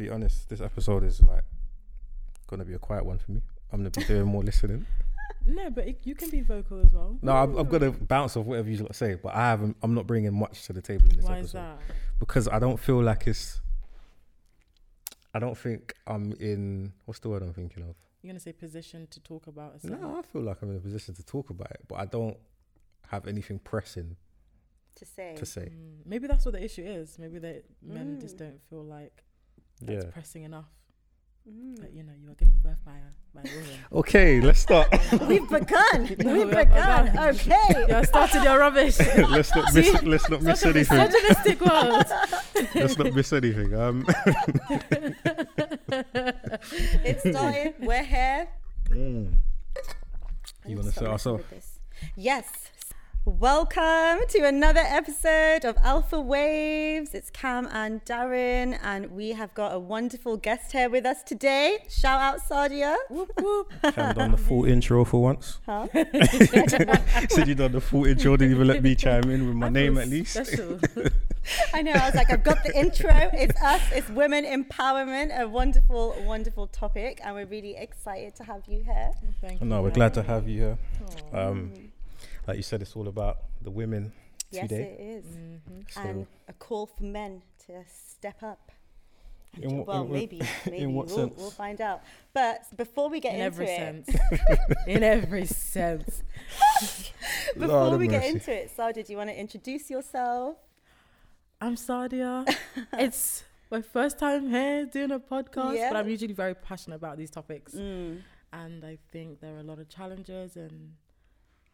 be honest. This episode is like gonna be a quiet one for me. I'm gonna be doing more listening. No, but it, you can be vocal as well. No, I'm, I'm gonna bounce off whatever you lot say, but I haven't. I'm not bringing much to the table in this Why episode is that? because I don't feel like it's. I don't think I'm in. What's the word I'm thinking of? You're gonna say position to talk about. a certain- No, I feel like I'm in a position to talk about it, but I don't have anything pressing To say. to say. Mm, maybe that's what the issue is. Maybe that men just Mm. don't feel like that's Yeah. pressing enough. Mm. That you know you are given birth by a by a woman. Okay, let's start. We've begun. No, We've we begun. begun. Okay. you started your rubbish. let's not miss. See? Let's not miss anything. misogynistic world. Let's not miss anything. Um. It started. We're here. mm. You wanna so start us off? Yes. Welcome to another episode of Alpha Waves. It's Cam and Darren, and we have got a wonderful guest here with us today. Shout out Sadia. whoop, whoop. Haven't done the full intro for once. Huh? Said you done the full intro, didn't even let me chime in with my I name at least. I know. I was like, I've got the intro. It's us. It's women empowerment. A wonderful, wonderful topic, and we're really excited to have you here. Thank you. No, we're glad to have you here. me. Um, like you said, it's all about the women Yes, today. it is. Mhm. So, And a call for men to step up. In what- well, in what- maybe, maybe what we'll, sense? we'll find out. But before we get into it, In into every it, sense. In every sense. before Lord have we get mercy. into it, Sadia, do you want to introduce yourself? I'm Sadia. it's my first time here doing a podcast, Yeah. but I'm usually very passionate about these topics. Mm. And I think there are a lot of challenges, and I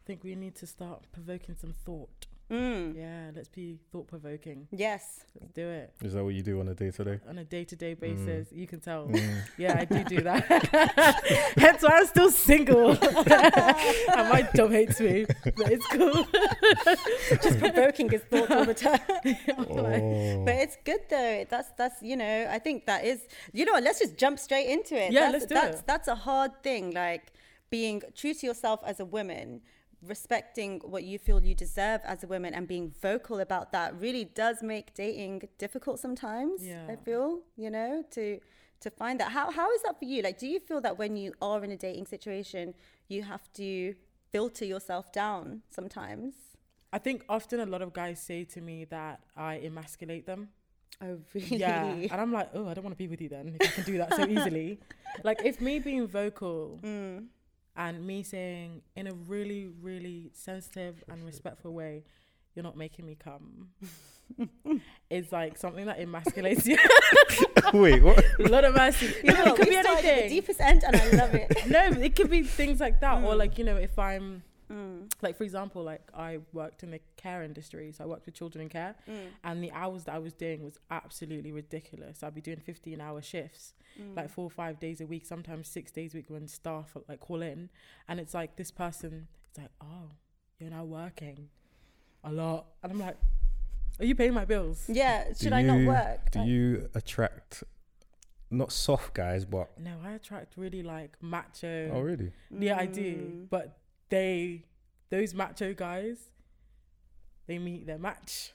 think we need to start provoking some thought. Mm. Yeah, let's be thought provoking. Yes. Let's do it is that what you do on a day to day? on a day to day basis. You can tell. Mm. Yeah, I do do that. Hence why I'm still single. and my job hates me, but it's cool. Just provoking his thoughts all the time. Oh. But it's good though. That's that's you know I think that is you know let's just jump straight into it. Yeah, that's, let's do that's, it. That's a hard thing. Like being true to yourself as a woman, respecting what you feel you deserve as a woman, and being vocal about that really does make dating difficult sometimes. yeah. I feel you know to to find that. How how is that for you? Like, do you feel that when you are in a dating situation, you have to filter yourself down sometimes? I think often a lot of guys say to me that I emasculate them. Oh really? Yeah. And I'm like, oh, I don't want to be with you then if you can do that so easily. like, if me being vocal Mm. And me saying in a really, really sensitive and respectful way, you're not making me come, is like something that emasculates you. Wait, what? a lot of mercy. You No, know, it could we be started at the anything. deepest end, and I love it. no, it could be things like that. Or Mm. like, you know, if I'm Mm, like for example, like I worked in the care industry, so I worked with children in care, mm, and the hours that I was doing was absolutely ridiculous. I'd be doing 15 hour shifts, mm. like four or five days a week, sometimes six days a week when staff like call in, and it's like this person, it's like, oh, you're now working a lot, and I'm like, are you paying my bills? yeah, should Do I not work? Do Like- you attract not soft guys, but No, I attract really like macho. oh really? Yeah, I do. Mm. But they, those macho guys, they meet their match.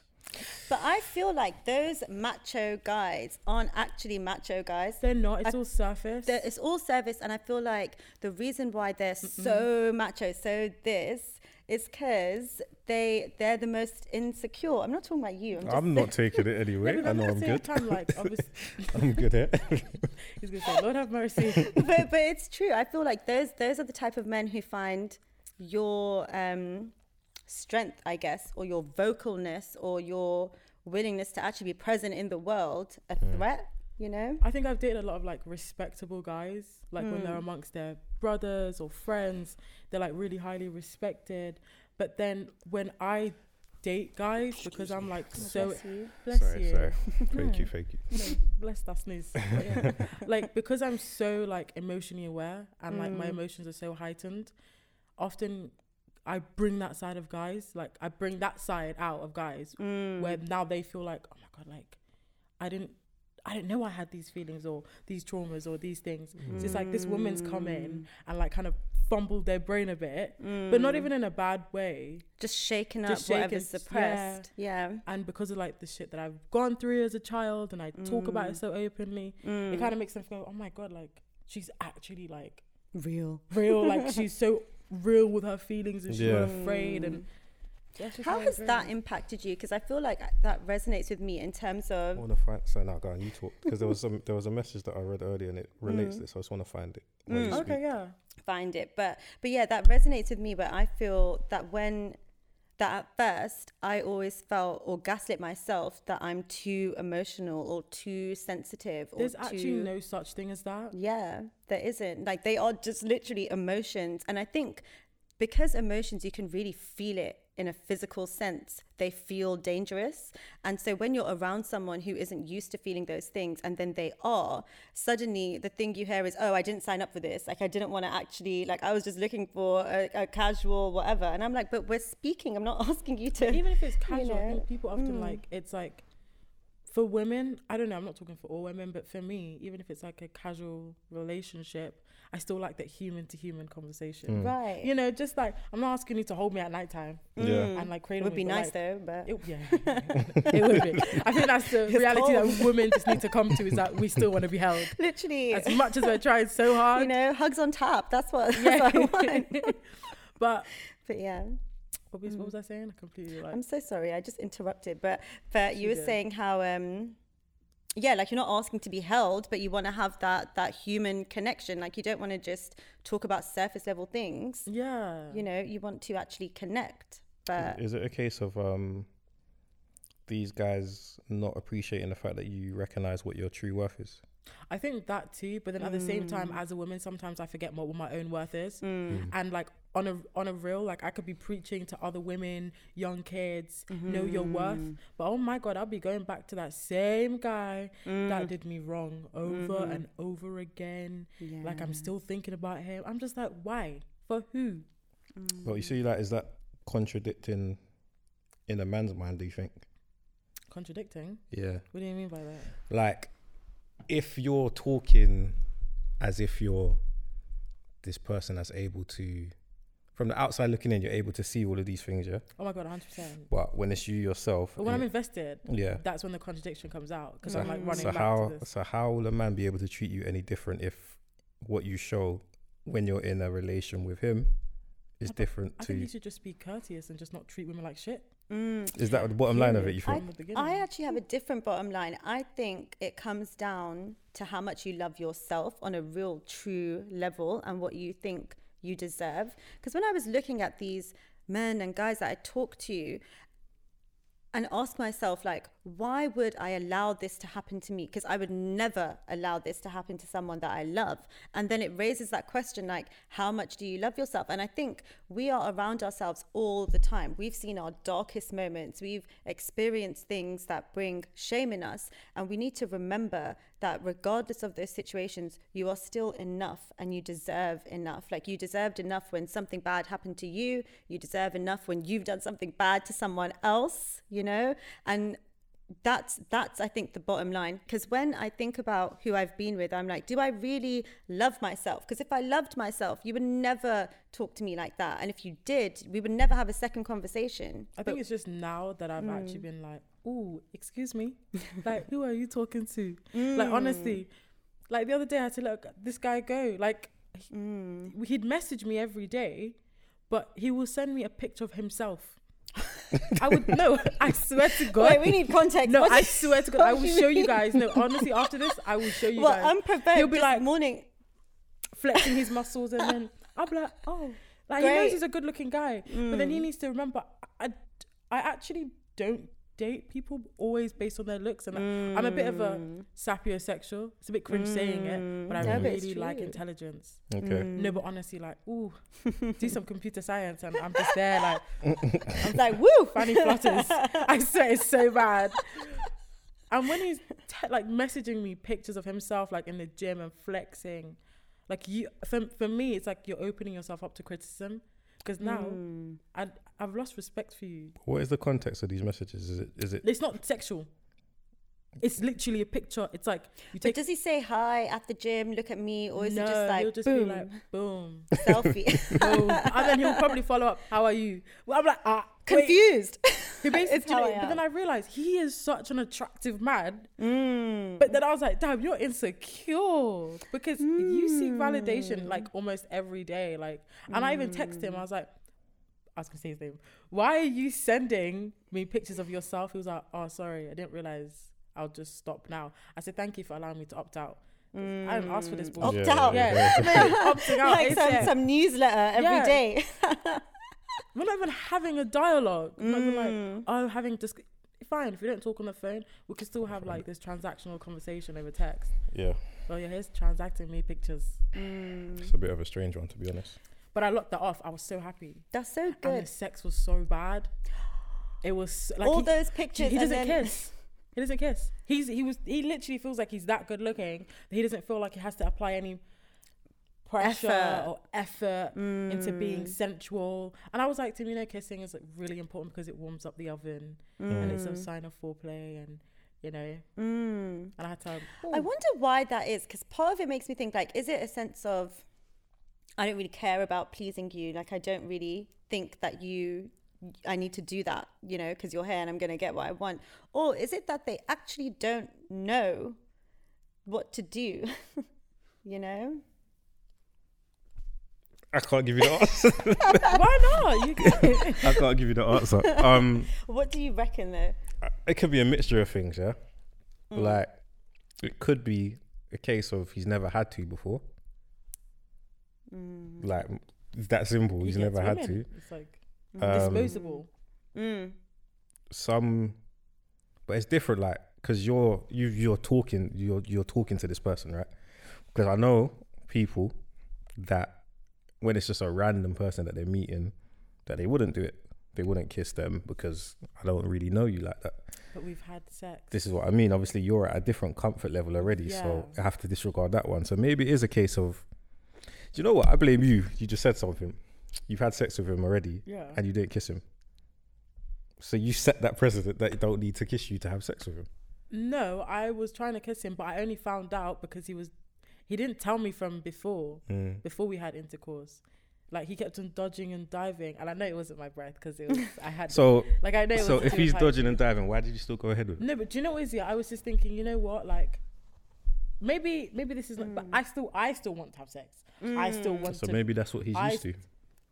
But I feel like those macho guys aren't actually macho guys. They're not. It's I- all surface. It's all service, and I feel like the reason why they're so macho, so this, is because they they're the most insecure. I'm not talking about you. I'm, just I'm not taking it Yeah, anyway. but I know I'm good. Time, like, I'm good here. he's gonna say, "Lord have mercy." but but it's true. I feel like those those are the type of men who find your um, strength, I guess, or your vocalness, or your willingness to actually be present in the world a threat. You know. I think I've dated a lot of like respectable guys. Like when Hmm. they're amongst their brothers or friends, they're like really highly respected. But then when I date guys, because I'm like so Bless you. bless sorry, you. sorry. Thank you, thank you. No, bless that sneeze. Yeah. like because I'm so like emotionally aware and like my Mm. emotions are so heightened, often I bring that side of guys. Like I bring that side out of guys Mm. where now they feel like, oh my god, like I didn't I didn't know I had these feelings or these traumas or these things. So it's like this woman's come in and like kind of fumbled their brain a bit, but not even in a bad way. Just shaking up Just whatever's suppressed. Yeah. And because of like the shit that I've gone through as a child and I talk about Mm. it so openly, it kind of makes them go, oh my God, like she's actually like Real. real. like she's so real with her feelings and she's Yeah. not afraid. And that's just How has agree. that impacted you? Because I feel like that resonates with me in terms of. I of. want to find. So now, go on. You talk because there was some. There was a message that I read earlier and it relates to this. So I just want to find it. Mm. Okay, yeah. find it but but yeah that resonates with me but i feel that when that at first i always felt or gaslit myself that i'm too emotional or too sensitive or There's actually too, no such thing as that. yeah there isn't like they are just literally emotions and i think because emotions you can really feel it in a physical sense they feel dangerous. And so when you're around someone who isn't used to feeling those things and then they are suddenly the thing you hear is oh i didn't sign up for this. Like i didn't want to actually like i was just looking for a, a casual whatever. And i'm like but we're speaking. I'm not asking you to Even if it's casual, I know, people often mm. like it's like for women, I don't know, I'm not talking for all women, but for me, even if it's like a casual relationship, I still like that human to human conversation. Mm. right You know, just like I'm not asking you to hold me at nighttime Yeah. and like cradle. it would me, be but, nice like, though but It, yeah, it would be. I think that's the It's reality cold. that women just need to come to is that we still want to be held. literally As much as we're trying so hard. you know hugs on tap that's what, that's yeah. what i want but but yeah what was, what was I saying? I completely like. I'm so sorry. I just interrupted, but but you You were did. saying how um yeah, like you're not asking to be held, but you want to have that that human connection. Like you don't want to just talk about surface level things. yeah. You know, you want to actually connect. But Is it a case of um these guys not appreciating the fact that you recognize what your true worth is? I think that too, but then at the same time, Mm. as a woman, sometimes I forget what, what my own worth is. Mm. And like on a on a real, like I could be preaching to other women, young kids, know your worth. Mm-hmm. But oh my god, I'll be going back to that same guy Mm. that did me wrong over Mm-hmm. and over again. Like I'm still thinking about him. I'm just like, why? For who? Well, you see, that is that contradicting in a man's mind? Do you think? Contradicting. Yeah. What do you mean by that? Like, if you're talking as if you're this person that's able to, from the outside looking in, you're able to see all of these things, yeah. Oh my god, 100. percent But when it's you yourself, But when I'm invested, yeah. that's when the contradiction comes out because So, I'm like running so how so how will a man be able to treat you any different if what you show when you're in a relation with him is I- different I to? think you should just be courteous and just not treat women like shit. Mm. Is that the bottom line of it? You think? beginning. I actually have a different bottom line. I think it comes down to how much you love yourself on a real, true level and what you think you deserve. Because when I was looking at these men and guys that I talked to and ask myself, like, why would I allow this to happen to me? Because I would never allow this to happen to someone that I love. And then it raises that question, like, how much do you love yourself? And I think we are around ourselves all the time. We've seen our darkest moments, we've experienced things that bring shame in us. And we need to remember that regardless of those situations, you are still enough and you deserve enough. Like, you deserved enough when something bad happened to you, you deserve enough when you've done something bad to someone else, you know? And that's that's I think the bottom line because when I think about who I've been with I'm like do I really love myself because if I loved myself you would never talk to me like that and if you did we would never have a second conversation I think it's just now that I've actually Mm. been like, "Ooh, excuse me, like who are you talking to?" Mm. Like honestly, like the other day I had to let this guy go. Like he- Mm. he'd message me every day, but he will send me a picture of himself. I would no, I swear to God. Wait, we need context. no, What I swear to God, I will show you guys. No, honestly, after this, I will show you guys. well guys. unprovoked He'll be like- morning flexing his muscles and then I'll be like, oh, like he knows he's a good looking guy, but then he Mm. needs to remember, I, I actually don't date people always based on their looks, and I- I'm a bit of a Mm. sapiosexual. It's a bit cringe saying it, but I No, but really like intelligence. Okay. Mm. No, but honestly, like, ooh, do some computer science, and I'm just there like I'm like woo fanny flutters. I swear it's so bad. And when he's te- like messaging me pictures of himself like in the gym and flexing, like you for, for me it's like you're opening yourself up to criticism because now Mm. I I've lost respect for you. What is the context of these messages? Is it is it It's not sexual. It's literally a picture. It's like you But take. does he say hi at the gym? Look at me, or is no, it just like he'll just boom, be like boom, selfie? boom, and then he'll probably follow up. How are you? Well, I'm like ah, wait. Confused. He basically, how but then. I realized he is such an attractive man. Mm. But then I was like, damn, you're insecure because you seek Mm. validation like almost every day. Like, and I even text him. I was like, I was gonna say his name. Why are you sending me pictures of yourself? He was like, oh, sorry, I didn't realize. I'll just stop now. I said, thank you for allowing me to opt out. I didn't ask for this Mm. Opt out. Yeah, opting out. like some, ASAP. some newsletter every Yeah. day. We're not even having a dialogue. We're not even Mm. like, oh, having just fine. If we don't talk on the phone, we can still have like this transactional conversation over text. Yeah, Well, yeah, he's transacting me pictures. it's a bit of a strange one to be honest. But I locked that off. I was so happy. That's so good. And the sex was so bad. It was like All he, those pictures. he doesn't then- kiss. He doesn't kiss. He's he was he literally feels like he's that good looking that he doesn't feel like he has to apply any pressure Effort. or effort into being Mm. sensual. And I was like, to me, you know, kissing is like really important because it warms up the oven and it's a sign of foreplay and you know. Mm. And I had to. I wonder why that is because part of it makes me think like, is it a sense of I don't really care about pleasing you? Like, I don't really think that you, I need to do that, you know, because you're here and I'm going to get what I want. Or is it that they actually don't know what to do, you know? I can't give you the answer. Why not? You can. I can't give you the answer. Um, What do you reckon though? it could be a mixture of things. Yeah, Mm. like it could be a case of he's never had to before. Mm. Like it's that simple. He He's gets never had women. to. It's like Um, disposable. Mm. some but it's different like because you're you you're talking you're you're talking to this person right? Because i know people that when it's just a random person that they're meeting that they wouldn't do it. They wouldn't kiss them because i don't really know you like that. But we've had sex. this is what i mean. Obviously you're at a different comfort level already so i have to disregard that one. So maybe it is a case of do you know what? I blame you. You just said something you've had sex with him already yeah. and you didn't kiss him. So you set that precedent that you don't need to kiss you to have sex with him. No, I was trying to kiss him, but I only found out because he was he didn't tell me from before Mm. before we had intercourse. Like he kept on dodging and diving, and I know it wasn't my breath because it was I had So like I know. It so if he's dodging and diving, why did you still go ahead with it? no, but do you know what is it? I was just thinking, you know what, like maybe maybe this is not, but I still I still want to have sex. I still want to So to. maybe that's what he's I- used to.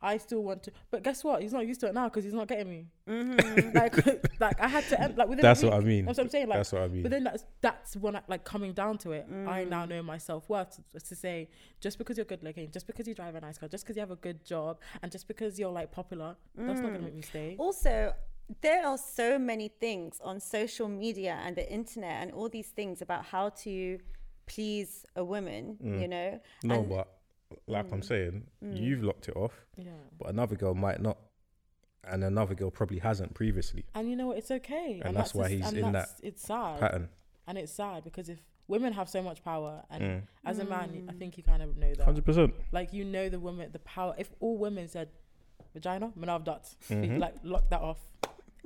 I still want to, but guess what? He's not used to it now because he's not getting me. Mm-hmm. like, like I had to end like within. a That's what I mean. That's what I'm saying. Like, That's what I mean. But then that's that's when I, like coming down to it, I Mm. now know my self worth to, to say just because you're good looking, just because you drive a nice car, just because you have a good job, and just because you're like popular, that's not Mm. gonna make me stay. Also, there are so many things on social media and the internet and all these things about how to please a woman, you know? no, and- but like Mm. I'm saying, you've locked it off, Yeah, but another girl might not, and another girl probably hasn't previously. and you know what? It's okay, And that's why he's and in that's- It's sad, Pattern. and it's sad because if women have so much power, and Mm. as a man, Mm. I think you kind of know that. Hundred percent. Like you know the woman, the power. If all women said vagina, men have that. Mhm. Like lock that off.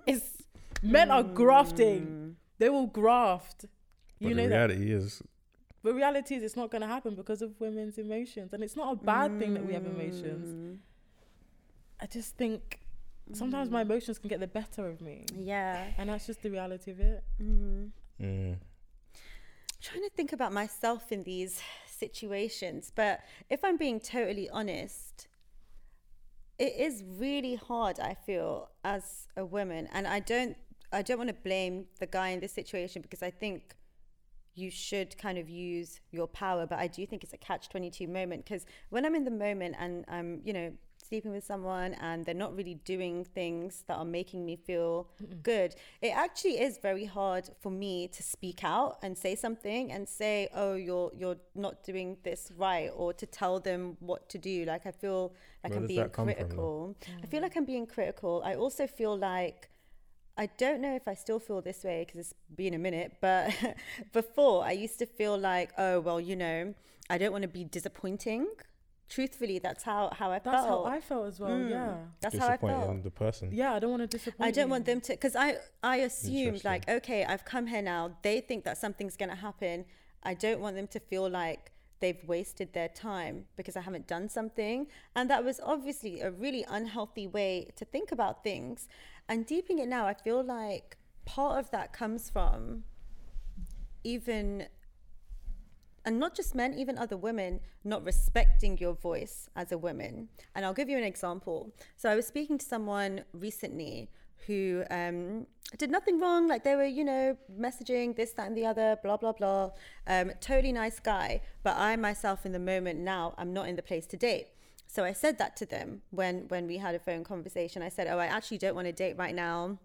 It's men are grafting. They will graft. But You the know that. reality is, But reality is it's not going to happen because of women's emotions, and it's not a bad thing that we have emotions. Mm. I just think sometimes my emotions can get the better of me, Yeah. and that's just the reality of it. Mm. mm, trying to think about myself in these situations, but if I'm being totally honest, it is really hard. I feel as a woman, and I don't, I don't want to blame the guy in this situation because I think you should kind of use your power, but I do think it's a catch twenty two moment because when I'm in the moment and I'm, you know, sleeping with someone and they're not really doing things that are making me feel good, it actually is very hard for me to speak out and say something and say, "Oh, you're you're not doing this right," or to tell them what to do. Like I feel like Where I'm being that come from, critical. I feel mm. like I'm being critical. I also feel like I don't know if I still feel this way because it's been a minute, but before I used to feel like, oh, well, you know, I don't want to be disappointing truthfully, that's how how I That's felt. how I felt as well. Mm. Yeah. that's how I felt. the person. Yeah, I don't want to disappoint. I don't you. want them to, because I I assumed like, okay, I've come here now. They think that something's gonna happen. I don't want them to feel like they've wasted their time because I haven't done something. And that was obviously a really unhealthy way to think about things. And deeping it now, I feel like part of that comes from even and not just men, even other women, not respecting your voice as a woman. And I'll give you an example. So I was speaking to someone recently who um, did nothing wrong. Like they were, you know, messaging this, that, and the other, blah, blah, blah. Um, totally nice guy. But I myself, in the moment now, I'm not in the place to date. So I said that to them when when we had a phone conversation. I said, "Oh, I actually don't want to date right now.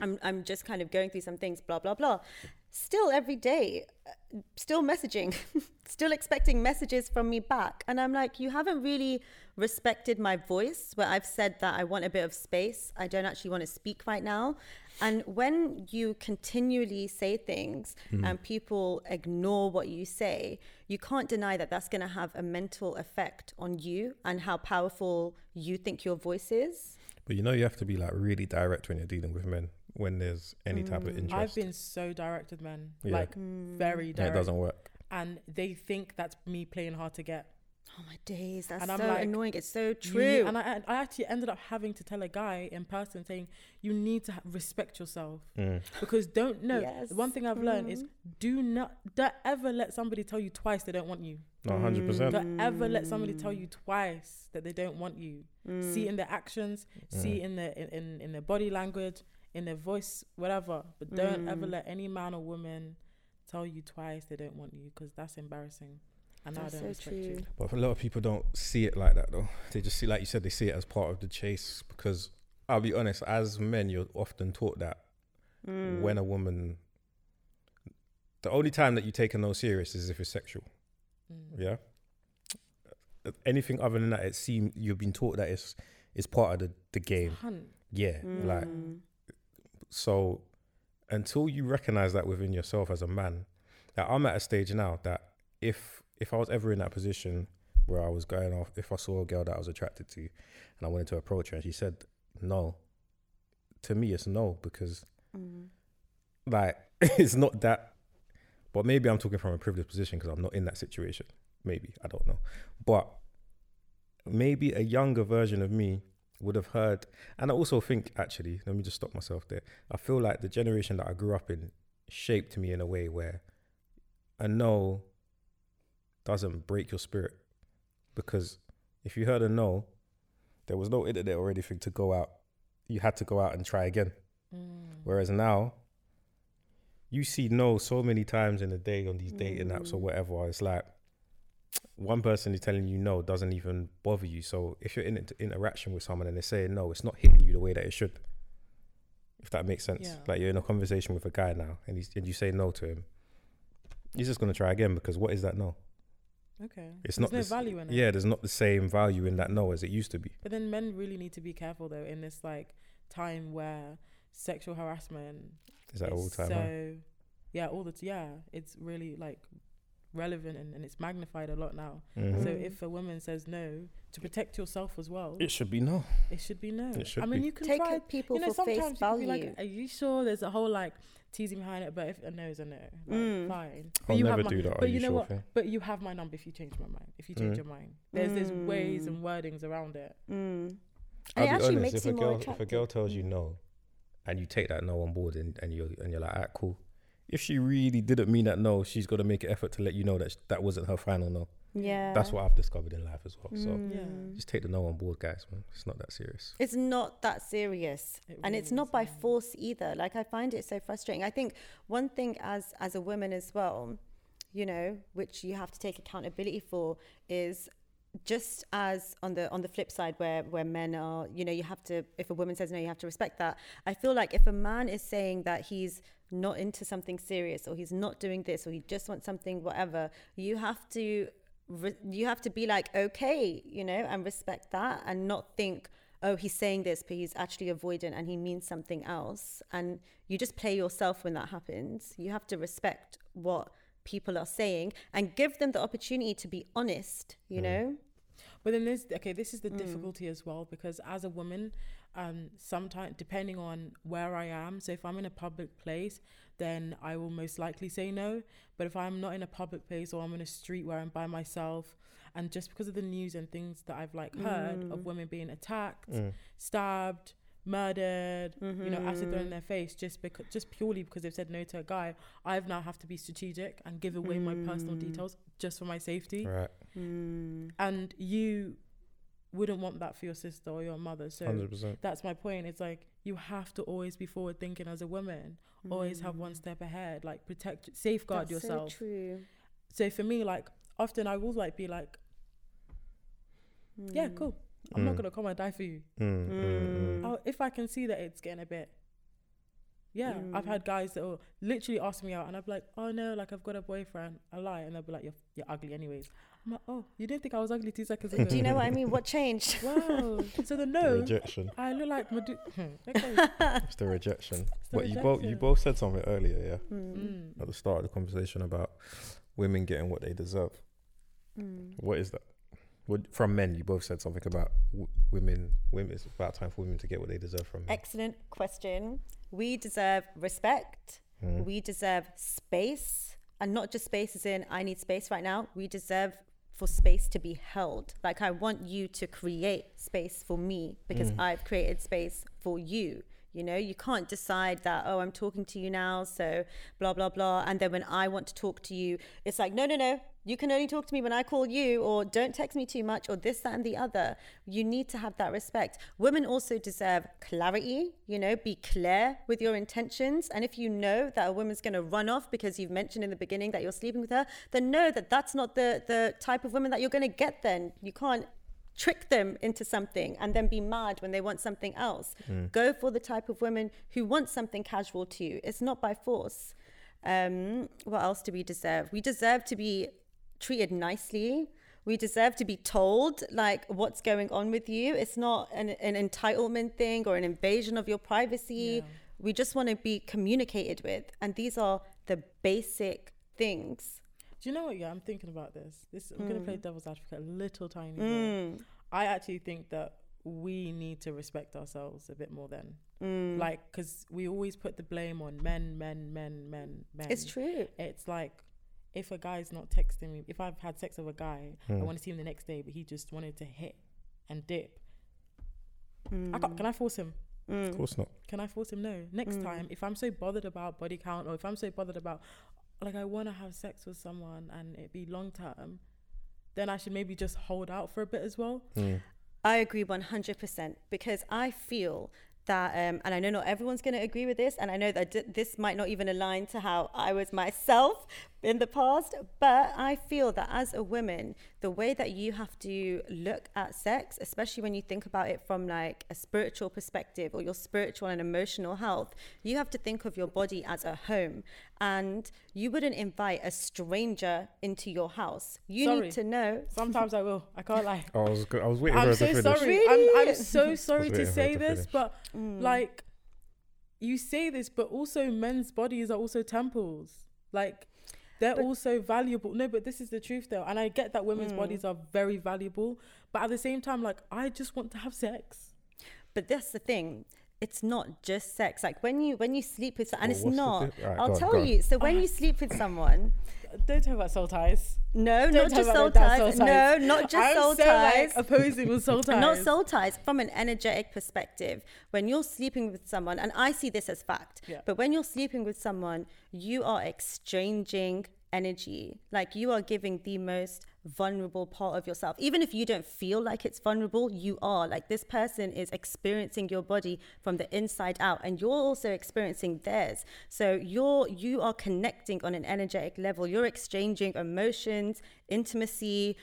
I'm I'm just kind of going through some things, blah blah blah. Still every day, uh, still messaging, still expecting messages from me back, and I'm like, you haven't really respected my voice where I've said that I want a bit of space. I don't actually want to speak right now. And when you continually say things and people ignore what you say, you can't deny that that's going to have a mental effect on you and how powerful you think your voice is. But you know, you have to be like really direct when you're dealing with men when there's any type of mm. interest. I've been so direct with men, Yeah. like mm. very and it doesn't work. and they think that's me playing hard to get. Oh my days, that's And I'm so like, annoying. It's so true. and I, I actually ended up having to tell a guy in person saying, you need to ha- respect yourself Mm. because don't know. Yes. One thing I've learned is mm. do not don't ever let somebody tell you twice they don't want you. No, hundred percent. Don't ever let somebody tell you twice that they don't want you. See in their actions, see in their in, in, in their body language, in their voice, whatever. But don't ever let any man or woman tell you twice they don't want you because that's embarrassing. And now I That's don't so respect you. true. But a lot of people don't see it like that though. They just see, like you said, they see it as part of the chase. Because I'll be honest, as men, you're often taught that Mm. when a woman, the only time that you take a no serious is if it's sexual. Mm. Yeah. Anything other than that, it seems you've been taught that it's it's part of the the game. Hunt. Yeah, like Mm. So until you recognize that within yourself as a man, that I'm at a stage now that if if I was ever in that position where I was going off, if I saw a girl that I was attracted to, and I wanted to approach her, and she said no, to me it's no because Mm. like it's not that. But maybe I'm talking from a privileged position because I'm not in that situation. Maybe I don't know, but maybe a younger version of me would have heard. And I also think, actually, let me just stop myself there. I feel like the generation that I grew up in shaped me in a way where a no doesn't break your spirit because if you heard a no, there was no internet or anything to go out. You had to go out and try again. Mm. Whereas now, you see no so many times in a day on these dating apps or whatever. It's like one person is telling you no doesn't even bother you. So if you're in inter- interaction with someone and they're saying no, it's not hitting you the way that it should. If that makes sense. Yeah. Like you're in a conversation with a guy now and he's and you say no to him, he's just gonna try again because what is that no? Okay. It's There's not no this- value in it. Yeah, there's not the same value in that no as it used to be. But then men really need to be careful though in this like time where sexual harassment Is that all time? so yeah, all the t- yeah, it's really like relevant and, and it's magnified a lot now. Mhm. So if a woman says no to protect yourself as well, it should be no. it should be no. It should I mean, be. you can Take try. people You know, for face sometimes you can value. like, "Are you sure?" There's a whole like teasing behind it, but if a no is a no, like, Mm. fine. I'll you never have my, do that. But you, you know sure what? thing? But you have my number if you change my mind. If you change Mm. your mind, there's there's ways Mm. and wordings around it. Mm. I'll it be actually honest, makes if a more girl if a girl tells you no, and you take that no on board, and, and you're and you're like, alright, cool. If she really didn't mean that no, she's got to make an effort to let you know that sh- that wasn't her final no. Yeah. That's what I've discovered in life as well. So Mm. just take the no on board, guys. Man, it's not that serious. It's not that serious. It and really it's not by isn't. force either. Like I find it so frustrating. I think one thing as as a woman as well, you know, which you have to take accountability for is just as on the on the flip side where where men are you know you have to if a woman says no you have to respect that i feel like if a man is saying that he's not into something serious or he's not doing this or he just wants something whatever you have to re- you have to be like okay you know and respect that and not think oh he's saying this but he's actually avoidant and he means something else. And you just play yourself when that happens. You have to respect what people are saying and give them the opportunity to be honest you know? But then there's okay, this is the Mm. difficulty as well because as a woman, um, sometimes depending on where I am, so if I'm in a public place, then I will most likely say no. But if I'm not in a public place or I'm in a street where I'm by myself, and just because of the news and things that I've like heard Mm. of women being attacked, Mm. stabbed, murdered, you know, acid Mm-hmm. thrown in their face just because just purely because they've said no to a guy, I've now have to be strategic and give away my personal Mm. details just for my safety Right. Mm. and you wouldn't want that for your sister or your mother so Hundred percent. that's my point it's like you have to always be forward thinking as a woman always have Mm. one step ahead like protect safeguard That's yourself So true. so for me like often i will like be like yeah Mm. cool i'm not Mm. gonna come and die for you Mm, mm, mm. If i can see that it's getting a bit yeah i've Mm. had guys that will literally ask me out and i'll be like oh no like i've got a boyfriend i lie and they'll be like you're, you're ugly anyways i'm like oh you didn't think i was ugly two seconds ago Do you know what I mean? What changed? wow so the The no rejection. I look like Medu- okay. It's the rejection. It's the But you both you both said something earlier, yeah, Mm. Mm. at the start of the conversation about women getting what they deserve. Mm. What is that? What, from men, you both said something about w- women. Women. It's about time for women to get what they deserve from men. Excellent question. We deserve respect. Mm. We deserve space. And not just space as in, I need space right now. We deserve for space to be held. Like, I want you to create space for me because Mm. I've created space for you. You know, you can't decide that, oh, I'm talking to you now, so blah, blah, blah. And then when I want to talk to you, it's like, no, no, no, you can only talk to me when I call you, or don't text me too much, or this, that, and the other. You need to have that respect. Women also deserve clarity, you know, be clear with your intentions. And if you know that a woman's going to run off because you've mentioned in the beginning that you're sleeping with her, then know that that's not the, the type of woman that you're going to get then. You can't trick them into something and then be mad when they want something else. Go for the type of women who want something casual to you. It's not by force. Um, what else do we deserve? We deserve to be treated nicely. We deserve to be told like what's going on with you. It's not an, an entitlement thing or an invasion of your privacy. Yeah. We just want to be communicated with. And these are the basic things. Do you know what? Yeah, I'm thinking about this. This I'm gonna play devil's advocate a little tiny bit. Mm. I actually think that we need to respect ourselves a bit more then. Mm. Like, because we always put the blame on men, men, men, men, men. It's true. It's like if a guy's not texting me, if I've had sex with a guy, I Mm. want to see him the next day, but he just wanted to hit and dip. Mm. I can't, can I force him? Of course not. Can I force him? No. Next time, if I'm so bothered about body count or if I'm so bothered about, like, I want to have sex with someone and it be long term, then I should maybe just hold out for a bit as well. Mm. I agree 100% because I feel that, um, and I know not everyone's going to agree with this, and I know that d- this might not even align to how I was myself in the past, but I feel that as a woman, the way that you have to look at sex, especially when you think about it from like a spiritual perspective or your spiritual and emotional health, you have to think of your body as a home. And you wouldn't invite a stranger into your house. You Sorry. need to know. Sometimes I will. I can't lie. I was I was waiting for I'm her so sorry. Really? I'm, I'm so sorry to say to this, but Mm. like you say this, but also men's bodies are also temples. Like they're But- also valuable. No, but this is the truth though. And I get that women's Mm. bodies are very valuable, but at the same time, like I just want to have sex. But that's the thing. It's not just sex. Like when you when you sleep with, and Well, it's not. di- Alright, I'll on, tell you. So when you sleep with someone, Don't talk about soul ties. no, Don't not just soul ties. soul No, not just I'm soul so, ties. Like, opposing with soul ties. Not soul ties. From an energetic perspective, when you're sleeping with someone, and I see this as fact, Yeah. but when you're sleeping with someone, you are exchanging energy. Like you are giving the most vulnerable part of yourself. Even if you don't feel like it's vulnerable, you are. Like this person is experiencing your body from the inside out and you're also experiencing theirs. So you're you are connecting on an energetic level. You're exchanging emotions, intimacy,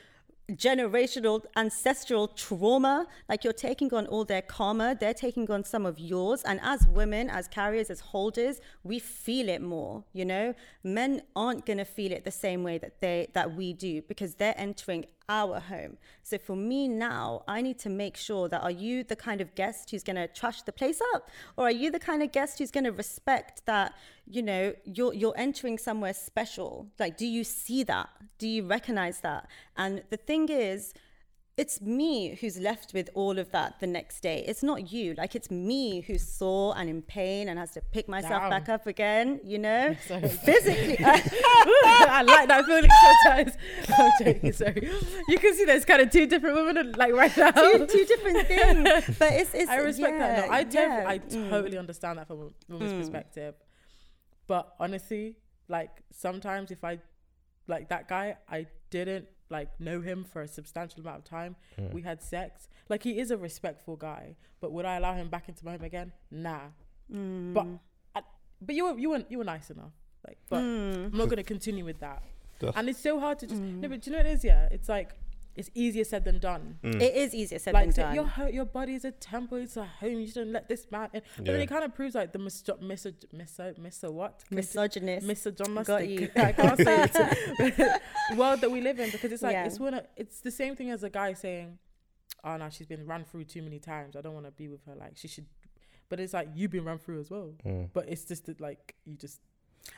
generational ancestral trauma like you're taking on all their karma they're taking on some of yours. And as women as carriers as holders we feel it more you know? Men aren't going to feel it the same way that they that we do because they're entering our home. So for me now i need to make sure that are you the kind of guest who's going to trash the place up? Or are you the kind of guest who's going to respect that you know you're you're entering somewhere special? Like do you see that? Do you recognize that? And the thing is it's me who's left with all of that the next day. It's not you. Like it's me who's sore and in pain and has to pick myself Damn. back up again, you know? Sorry. Physically. I like that feeling sometimes. I'm joking, sorry. You can see there's kind of two different women like right now. two, two different things. But it's, it's I respect that. No, I, yeah. I Mm. totally understand that from a woman's perspective. But honestly, like sometimes if I like that guy, I didn't like know him for a substantial amount of time. We had sex. Like he is a respectful guy, but would I allow him back into my home again? Nah. Mm. But I, but you were you were you were nice enough. Like, but Mm. I'm not gonna continue with that. That's- And it's so hard to just no. But do you know what it is? Yeah, it's like it's easier said than done. It is easier said Like than say, done. your ho- your body is a temple, it's a home. You shouldn't let this man in. But then it kind of proves like the miso miso miso miso what Misogynist. misogynistic. Got you. I can't say it. world that we live in because it's like Yeah. it's one. of- It's the same thing as a guy saying, "Oh no, she's been run through too many times. I don't want to be with her. Like she should." But it's like you've been run through as well. Mm. But it's just that like you just.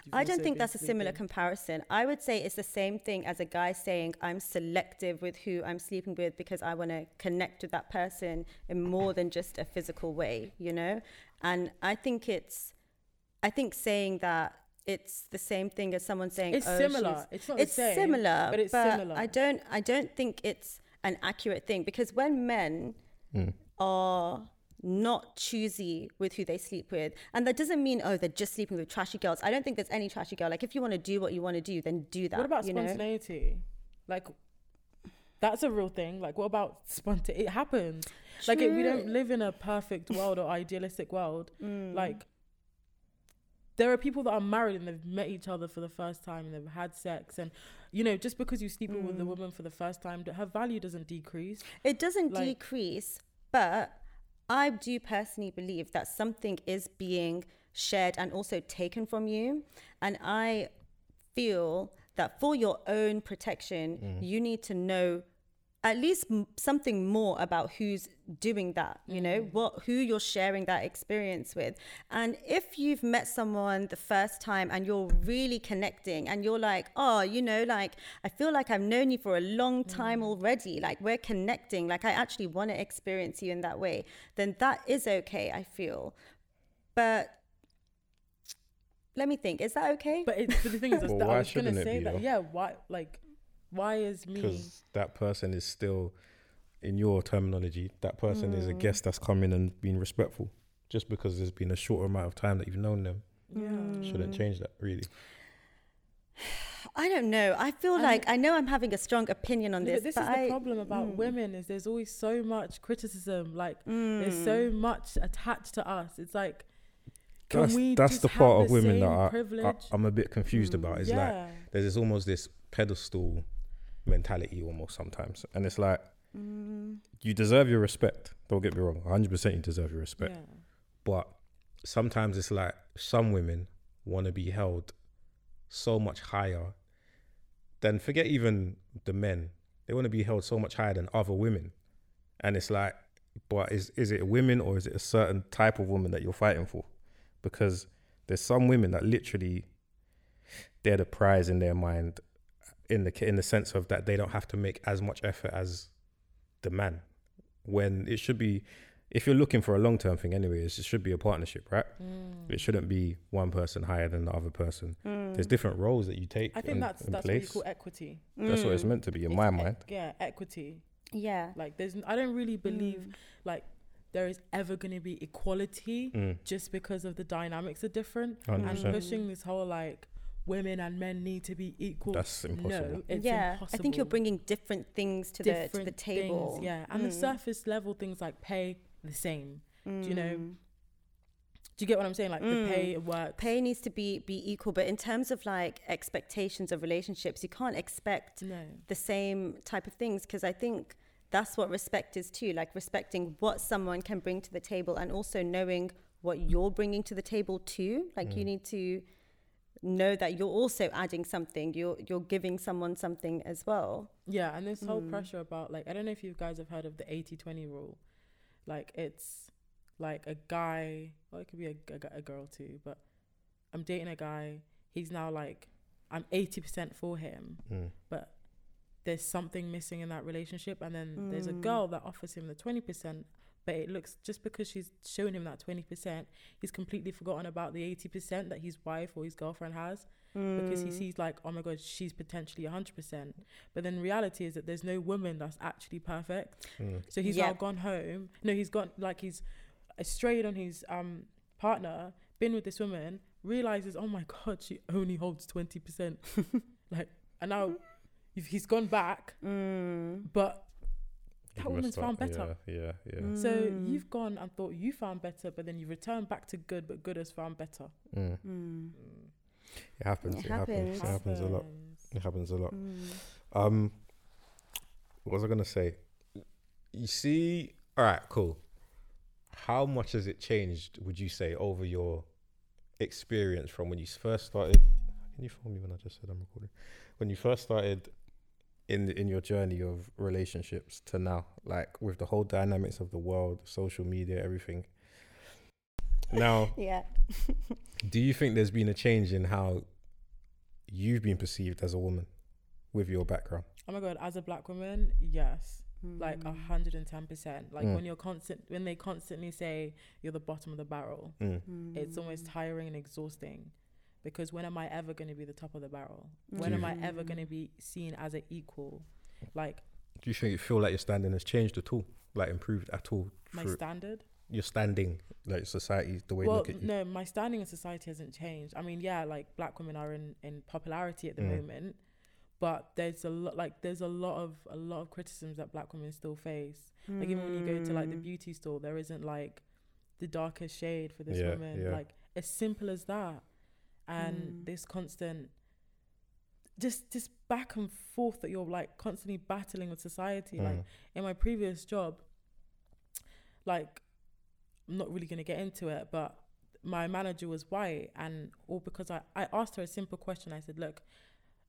You've I don't think that's a similar sleeping. comparison. I would say it's the same thing as a guy saying, I'm selective with who I'm sleeping with because I want to connect with that person in more than just a physical way, you know? And I think it's, I think saying that it's the same thing as someone saying, It's oh, similar. It's not it's the same, similar, but it's similar. I don't, I don't think it's an accurate thing because when men mm. are not choosy with who they sleep with. And that doesn't mean, oh, they're just sleeping with trashy girls. I don't think there's any trashy girl. Like, if you want to do what you want to do, then do that. What about you know? spontaneity? Like, that's a real thing. Like, what about spontaneity? It happens. Like, it, we don't live in a perfect world or idealistic world. Mm. Like, there are people that are married and they've met each other for the first time and they've had sex. And, you know, just because you sleep with Mm. the woman for the first time, her value doesn't decrease. It doesn't Like- decrease, but I do personally believe that something is being shared and also taken from you. And I feel that for your own protection, mm. you need to know at least something more about who's doing that you know mm. what who you're sharing that experience with. And if you've met someone the first time and you're really connecting and you're like oh you know like i feel like i've known you for a long time mm. already like we're connecting like i actually want to experience you in that way then that is okay i feel. But let me think is that okay? But, it, but the thing is, Well, that why I was going to say be, that, though? yeah, why, like, why is me. because that person is still, in your terminology, that person is a guest that's come in and being respectful. Just because there's been a short amount of time that you've known them, Yeah. shouldn't change that really. I don't know. I feel And- like I know I'm having a strong opinion on No, this. but this but is the problem about mm. women is there's always so much criticism like there's so Mm. much attached to us it's like can That's we that's just the have part of the women that I, I, I'm a bit confused about. It's like there's this almost this pedestal mentality almost sometimes, and it's like Mm. you deserve your respect. Don't get me wrong, 100 percent you deserve your respect. yeah But sometimes it's like some women want to be held so much higher than forget even the men. They want to be held so much higher than other women, and it's like, but is is it women or is it a certain type of woman that you're fighting for? Because there's some women that literally they're the prize in their mind, in the in the sense of that they don't have to make as much effort as the man, when it should be if you're looking for a long term thing, anyway, it should be a partnership, right? Mm. It shouldn't be one person higher than the other person. There's different roles that you take. i think in, that's in that's what you place. call equity That's what it's Mm. meant to be in It's my e- mind. yeah equity Yeah. like there's i don't really believe Mm. like there is ever going to be equality Mm, just because of the dynamics are different 100%. and pushing this whole like women and men need to be equal That's impossible. no it's yeah. impossible I think you're bringing different things to the to the table. things, yeah, and the Mm. surface level things like pay the same. Do you know? Mm. Do you get what I'm saying? Like the Mm. pay works. Pay needs to be be equal, but in terms of like expectations of relationships, you can't expect No. the same type of things because I think that's what respect is too. Like respecting what someone can bring to the table and also knowing what you're bringing to the table too. Like you need to know that you're also adding something. You're you're giving someone something as well. Yeah, and this whole Mm. pressure about like I don't know if you guys have heard of the 80-20 rule. Like it's like a guy, or it could be a a girl too, but I'm dating a guy. He's now like I'm 80% for him, Mm. but there's something missing in that relationship, and then there's a Mm. girl that offers him the twenty percent. But it looks just because she's shown him that twenty percent, he's completely forgotten about the eighty percent that his wife or his girlfriend has because Mm. he sees like, oh my god, she's potentially hundred percent. But then reality is that there's no woman that's actually perfect. Mm. So he's Yeah. now gone home. No, he's gone like he's strayed on his um partner, been with this woman, realizes, oh my god, she only holds twenty percent. like, and now if he's gone back, Mm. but You that woman's found better. Yeah, yeah, yeah. So Mm. you've gone and thought you found better, but then you return back to good, but good has found better. Mm. Mm. It happens. It It, happens. happens. It happens a lot. It happens a lot. Mm. Um, what was I gonna say? You see, all right, cool. How much has it changed? Would you say over your experience from when you first started? Can you phone me when I just said I'm recording? When you first started in in your journey of relationships to now, like with the whole dynamics of the world, social media, everything. Now, Yeah. do you think there's been a change in how you've been perceived as a woman with your background? Oh my god, as a black woman, yes. Like a Mm. hundred and ten percent. Like Mm. when you're constant when they constantly say you're the bottom of the barrel, Mm. it's almost tiring and exhausting. Because when am I ever gonna be the top of the barrel? When am I ever gonna be seen as an equal? Like Do you think you feel like your standing has changed at all, like improved at all? my standard? your standing, like society, the way they well, look at you. no, my standing in society hasn't changed. I mean, yeah, like black women are in, in popularity at the Mm. moment, but there's a lot like there's a lot of a lot of criticisms that black women still face. Like even when you go to like the Mm. beauty store, there isn't like the darkest shade for this Yeah, woman. yeah. Like as simple as that, and Mm. this constant. Just, just back and forth that you're like constantly battling with society. Like Mm. in my previous job, like I'm not really gonna get into it, but my manager was white and all because I, I asked her a simple question. I said, Look,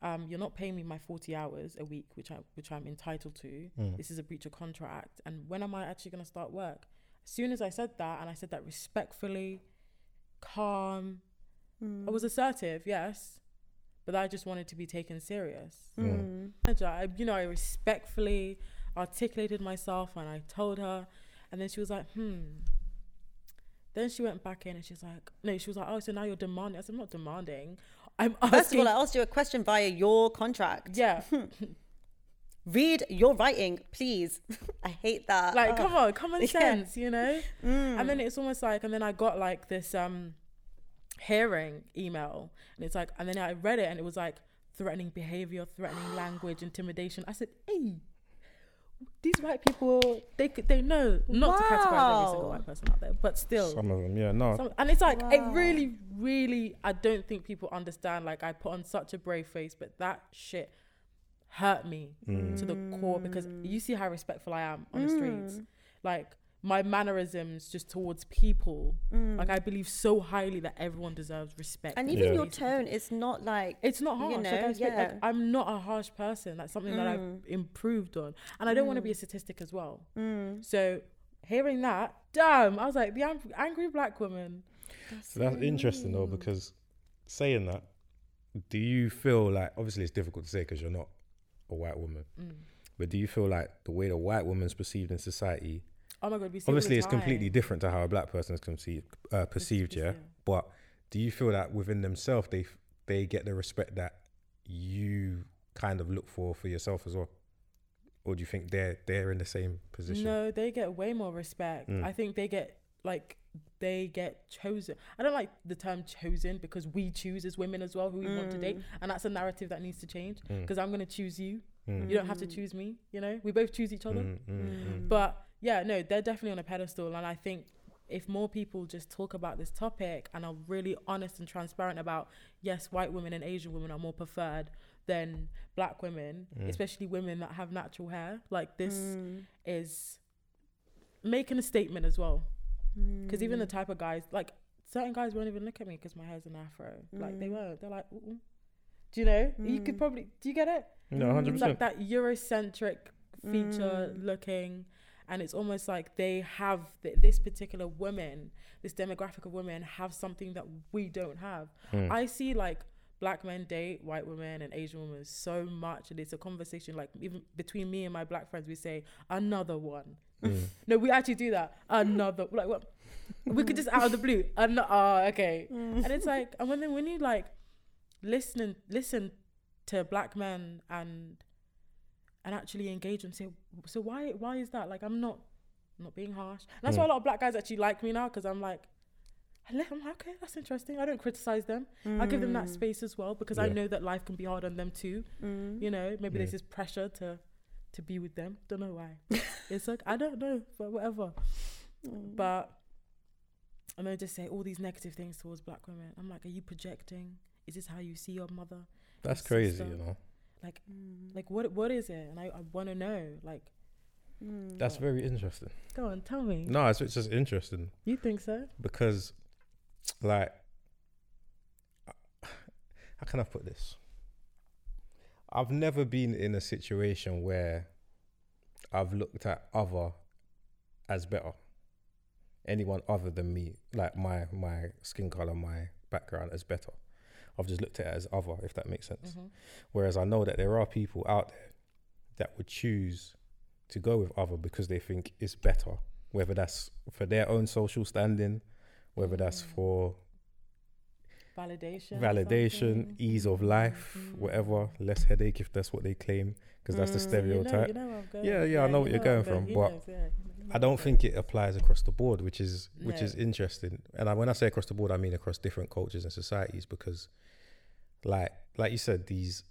um, you're not paying me my forty hours a week, which I which I'm entitled to. Mm. This is a breach of contract. And when am I actually gonna start work? As soon as I said that and I said that respectfully, calm, I was assertive, yes. But I just wanted to be taken serious Mm. manager, I, you know, I respectfully articulated myself and I told her, and then she was like, hmm. Then she went back in and she's like, no, she was like, oh, so now you're demanding. I said, I'm not demanding. I'm First of all, I asked you a question via your contract. yeah, Read your writing, please. I hate that. like Ugh. come on, common Yeah. sense, you know. Mm. And then it's almost like, and then I got like this um hearing email, and it's like, and then I read it, and it was like threatening behavior, threatening language, intimidation. I said, hey, these white people, they they know not to categorize every single white person out there, but still. Some of them, yeah, no. Some, and it's like it really, really. I don't think people understand. Like I put on such a brave face, but that shit hurt me Mm. to the core because you see how respectful I am on the streets. Like my mannerisms just towards people. Like I believe so highly that everyone deserves respect. and and even Yeah. your tone it's not like It's not harsh. you like, I know, expect- like, yeah. I'm not a harsh person. That's something that I've improved on, and I don't want to be a statistic as well. mm, So hearing that, damn, I was like the ang- angry black woman. So that's interesting though, because saying that, do you feel like obviously it's difficult to say because you're not a white woman, Mm. but do you feel like the way the white woman's perceived in society, Oh my god, we see it obviously it's completely different to how a black person is conceived, uh, perceived, yeah. But do you feel that within themselves they they get the respect that you kind of look for for yourself as well, or do you think they're they're in the same position? No, they get way more respect. Mm. I think they get like they get chosen. I don't like the term chosen because we choose as women as well who we want to date, and that's a narrative that needs to change. Mm. Because I'm gonna choose you. Mm. You don't have to choose me. You know, we both choose each other. Mm, mm, mm. But yeah, no, they're definitely on a pedestal, and I think if more people just talk about this topic and are really honest and transparent about yes, white women and Asian women are more preferred than black women, Mm. especially women that have natural hair. Like this mm, is making a statement as well. mm. Because even the type of guys, like certain guys won't even look at me because my hair's an afro. Like they Mm. won't. They're like, "Mm-mm." do you know? You could Mm. probably. Do you get it? No, hundred It's like that Eurocentric feature Mm. looking, and it's almost like they have th- this particular woman, this demographic of women have something that we don't have. Mm. I see like black men date white women and Asian women so much, and it's a conversation like even between me and my black friends, we say another one. Mm. No, we actually do that. Another like what? We could just out of the blue. Another. Oh, okay. And it's like, and when then when you like listen and listen to black men and and actually engage them, say, so why why is that? Like, I'm not I'm not being harsh. And that's why a lot of black guys actually like me now because I'm like. I let- I'm like, okay, that's interesting. I don't criticize them. I give them that space as well because I know that life can be hard on them too. Mm. You know, maybe there's Yeah. this pressure to to be with them. Don't know why. it's like I don't know, but whatever. Mm. But and they just say all these negative things towards black women. I'm like, are you projecting? Is this how you see your mother? That's crazy, you know. Like, Mm. like what what is it? And I, I want to know. Like, Mm. That's very interesting. go on, tell me. No, it's, it's just interesting You think so? because, like, how can I put this? I've never been in a situation where I've looked at other as better. Anyone other than me, like my my skin color, my background as better. I've just looked at it as other, if that makes sense. Mhm. Whereas I know that there are people out there that would choose to go with other because they think it's better, whether that's for their own social standing, whether that's Mm. for Validation. validation, ease of life, Mm. whatever, less headache if that's what they claim, because that's the Mm. So you know- stereotype. you know Yeah, yeah, I know what you're going from, but I don't think it applies across the board, which is which is interesting. And I, when I say across the board, I mean across different cultures and societies, because, like like you said, these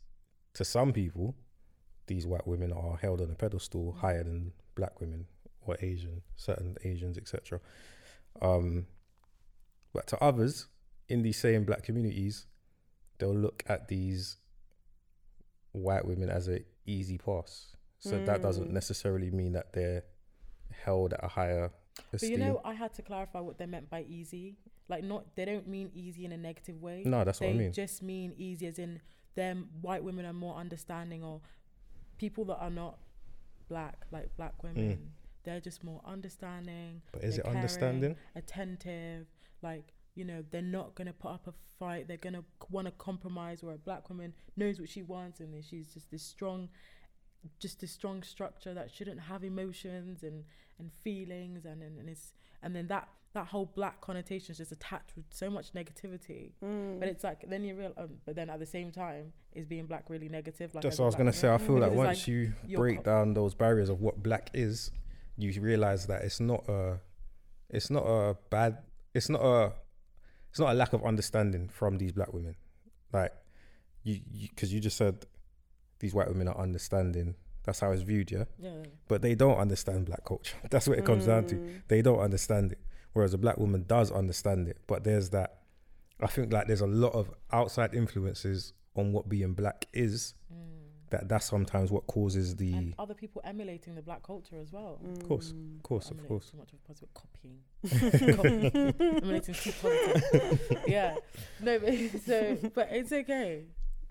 to some people, these white women are held on a pedestal Mm. higher than black women or Asian, certain Asians, etc. Um, but to others in these same black communities, they'll look at these white women as a easy pass. So that doesn't Mm. necessarily mean that they're held at a higher But you know, I had to clarify what they meant by easy. Like, not they don't mean easy in a negative way. no, that's they what I mean. just mean easy, as in them white women are more understanding, or people that are not black, like black women, they're just more understanding, But is it caring. understanding? attentive. Like, you know, they're not gonna put up a fight. They're gonna want to compromise. Where a black woman knows what she wants, and then she's just this strong, just this strong structure that shouldn't have emotions and and feelings, and and, and it's and then that that whole black connotation is just attached with so much negativity. Mm. But it's like then you real, um, but then at the same time, is being black really negative? Like That's what I was gonna say. I feel like once you you're break co- down those barriers of what black is, you realize that it's not a, it's not a bad, it's not a, it's not a lack of understanding from these black women, like you, because you, just said these white women are understanding. That's how it's viewed, yeah. yeah, But they don't understand black culture. That's what it comes down to. Mm. They don't understand it. Whereas a black woman does understand it. But there's that. I think like there's a lot of outside influences on what being black is. mm. That that's sometimes what causes the. and other people emulating the black culture as well. Mm. Of course, of course, of course. Too much of a positive copying. Copying. Emulating too positive. yeah. No, but so but it's okay.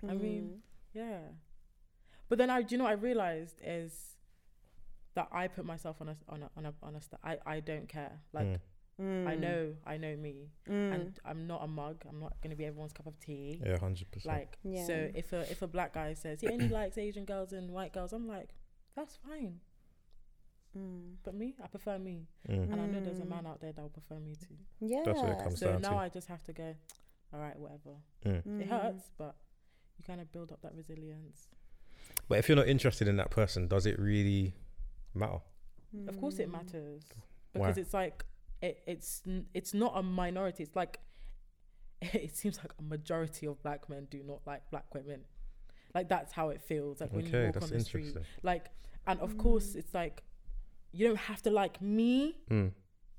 I mean, yeah. But then I, do you know, what I realized is that I put myself on a on a on a on a st- I I don't care. Like Mm. Mm. I know I know me, Mm. and I'm not a mug. I'm not gonna be everyone's cup of tea. Yeah, hundred percent. Like Yeah. so, if a if a black guy says he only likes Asian girls and white girls, I'm like, that's fine. Mm. But me, I prefer me, Mm. and I know there's a Mm. man out there that will prefer me too. Yeah. That's what it comes So down now to. I just have to go. All right, whatever. Mm. It hurts, but you kind of build up that resilience. But if you're not interested in that person, does it really matter? Of course, it matters Why? because it's like it, it's it's not a minority. It's like it seems like a majority of black men do not like black women. Like that's how it feels. Like when you walk that's on the street. Like, and of course, Mm. it's like you don't have to like me. Mm.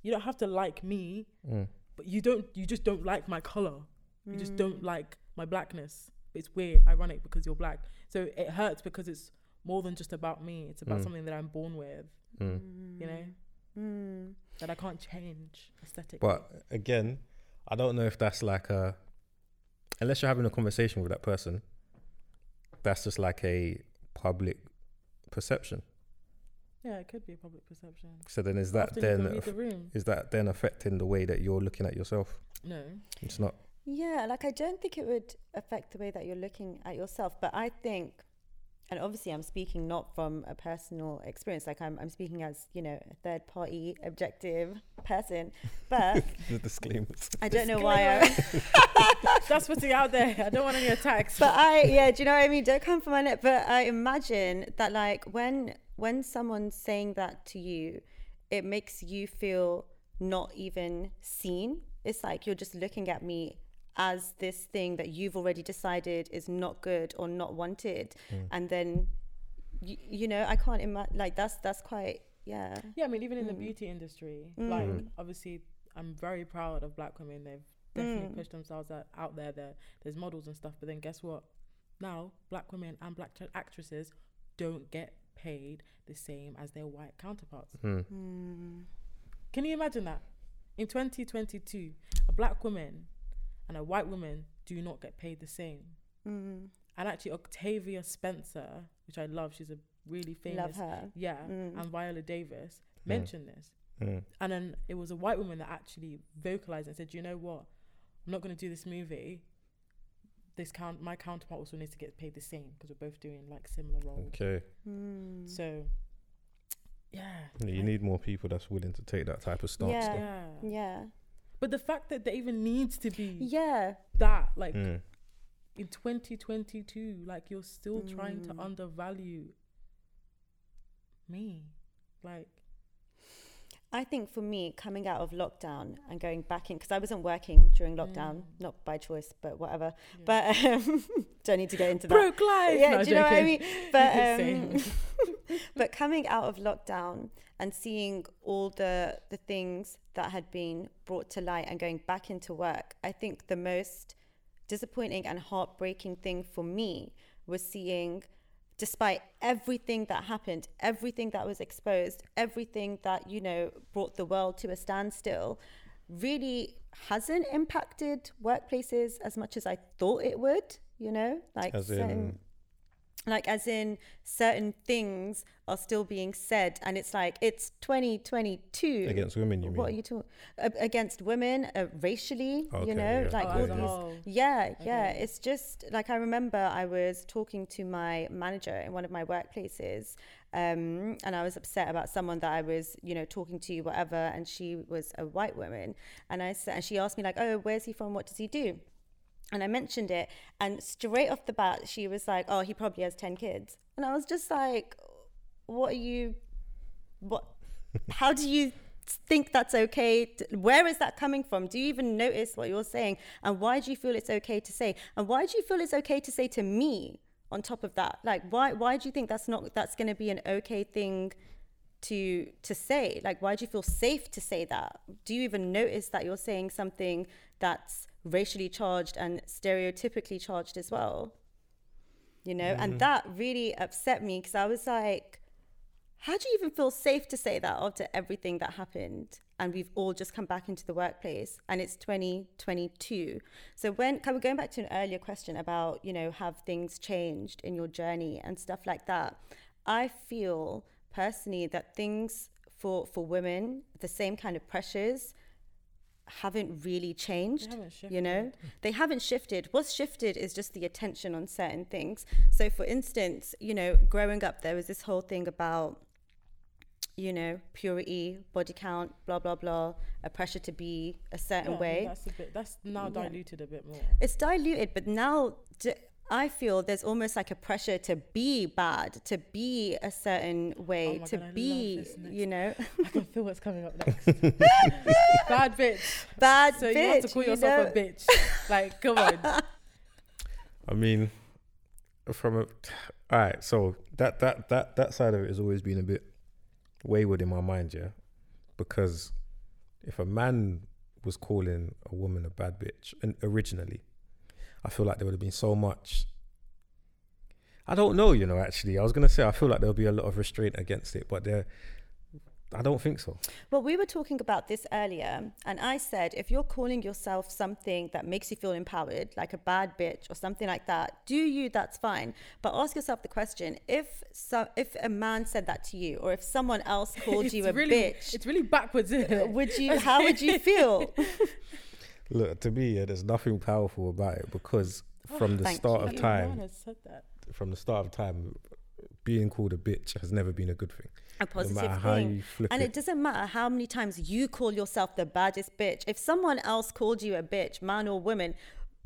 You don't have to like me, Mm. but you don't. You just don't like my color. You just don't Mm. like my blackness. It's weird, ironic because you're black. So it hurts because it's more than just about me. It's about Mm. something that I'm born with. Mm. You know Mm. that I can't change aesthetically. But again, I don't know if that's like a, unless you're having a conversation with that person, that's just like a public perception. yeah, it could be a public perception. So then is that Often then can read aff- the is that then affecting the way that you're looking at yourself? No, It's not. Yeah, like I don't think it would affect the way that you're looking at yourself, but I think, and obviously I'm speaking not from a personal experience, like I'm, I'm speaking as, you know, a third party objective person, but The disclaimers. I don't know why I, That's putting out there. I don't want any attacks. but I, yeah, do you know what I mean? Don't come for my neck, but I imagine that like when, when someone's saying that to you, it makes you feel not even seen. It's like you're just looking at me as this thing that you've already decided is not good or not wanted, and then you, you know I can't imagine like that's that's quite yeah Yeah, I mean, even in the Mm. beauty industry, like obviously, I'm very proud of black women. They've definitely Mm. pushed themselves out, out there. there. There's models and stuff, but then guess what? Now, black women and black ch- actresses don't get paid the same as their white counterparts. Mm. Can you imagine that? In 2022, a black woman and a white woman do not get paid the same. mm, And actually, Octavia Spencer, which I love, she's a really famous, love her yeah, Mm. and Viola Davis mentioned this. Mm. And then it was a white woman that actually vocalized and said, "You know what? I'm not going to do this movie. This count, my counterpart also needs to get paid the same because we're both doing like similar roles. Okay. Mm. So, yeah, You I- need more people that's willing to take that type of stance. Yeah. though. yeah. Yeah But the fact that there even needs to be yeah that, like Mm. in 2022, like you're still trying to Mm. undervalue me, like I think for me, coming out of lockdown and going back in, because I wasn't working during lockdown, Mm. not by choice, but whatever. Yeah. But um, don't need to get into that. broke life. Yeah, No, do you know what I mean? But um, but coming out of lockdown and seeing all the the things that had been brought to light and going back into work, I think the most disappointing and heartbreaking thing for me was seeing despite everything that happened everything that was exposed everything that you know brought the world to a standstill really hasn't impacted workplaces as much as i thought it would you know? Like As certain in, like as in certain things are still being said and it's like it's 2022 against women, you mean? what are you talking against women uh, racially Okay, you know yeah. like oh, all as these whole. yeah, yeah. Okay. It's just like I remember I was talking to my manager in one of my workplaces, um, and I was upset about someone that I was, you know, talking to, whatever, and she was a white woman, and I said, and she asked me like, "Oh, where's he from? What does he do?" And I mentioned it, and straight off the bat, she was like, "Oh, he probably has ten kids," and I was just like, "What are you? What? How do you?" think that's okay where is that coming from do you even notice what you're saying and why do you feel it's okay to say and why do you feel it's okay to say to me on top of that like why why do you think that's not that's going to be an okay thing to to say like why do you feel safe to say that do you even notice that you're saying something that's racially charged and stereotypically charged as well. You know and mm-hmm. that really upset me because i was like how do you even feel safe to say that after everything that happened and we've all just come back into the workplace and it's 2022 so when kind of going back to an earlier question about you know have things changed in your journey and stuff like that i feel personally that things for for women the same kind of pressures haven't really changed haven't you know they haven't shifted what's shifted is just the attention on certain things so for instance you know growing up there was this whole thing about you know purity body count blah blah blah a pressure to be a certain Yeah, way That's a bit. That's now Yeah. diluted a bit more. it's diluted but now d- i feel there's almost like a pressure to be bad to be a certain way Oh to God, be you know I can feel what's coming up next. Bad bitch. bad So bitch you have to call you yourself know? a bitch. Like, come on. I mean, from a all right. So that that that that side of it has always been a bit wayward in my mind, yeah. Because if a man was calling a woman a bad bitch, and originally, I feel like there would have been so much. I don't know, you know. Actually, I was gonna say I feel like there'll be a lot of restraint against it, but there, I don't think so. Well, we were talking about this earlier, and I said if you're calling yourself something that makes you feel empowered, like a bad bitch or something like that, do you? That's fine. But ask yourself the question: if so, if a man said that to you, or if someone else called you a really, bitch, It's really backwards, isn't it? would you? How would you feel? Look, to me, yeah, there's nothing powerful about it because from the start you. of time, said that. from the start of time, being called a bitch has never been a good thing. A No positive matter how thing. you flip And it. it doesn't matter how many times you call yourself the baddest bitch. If someone else called you a bitch, man or woman,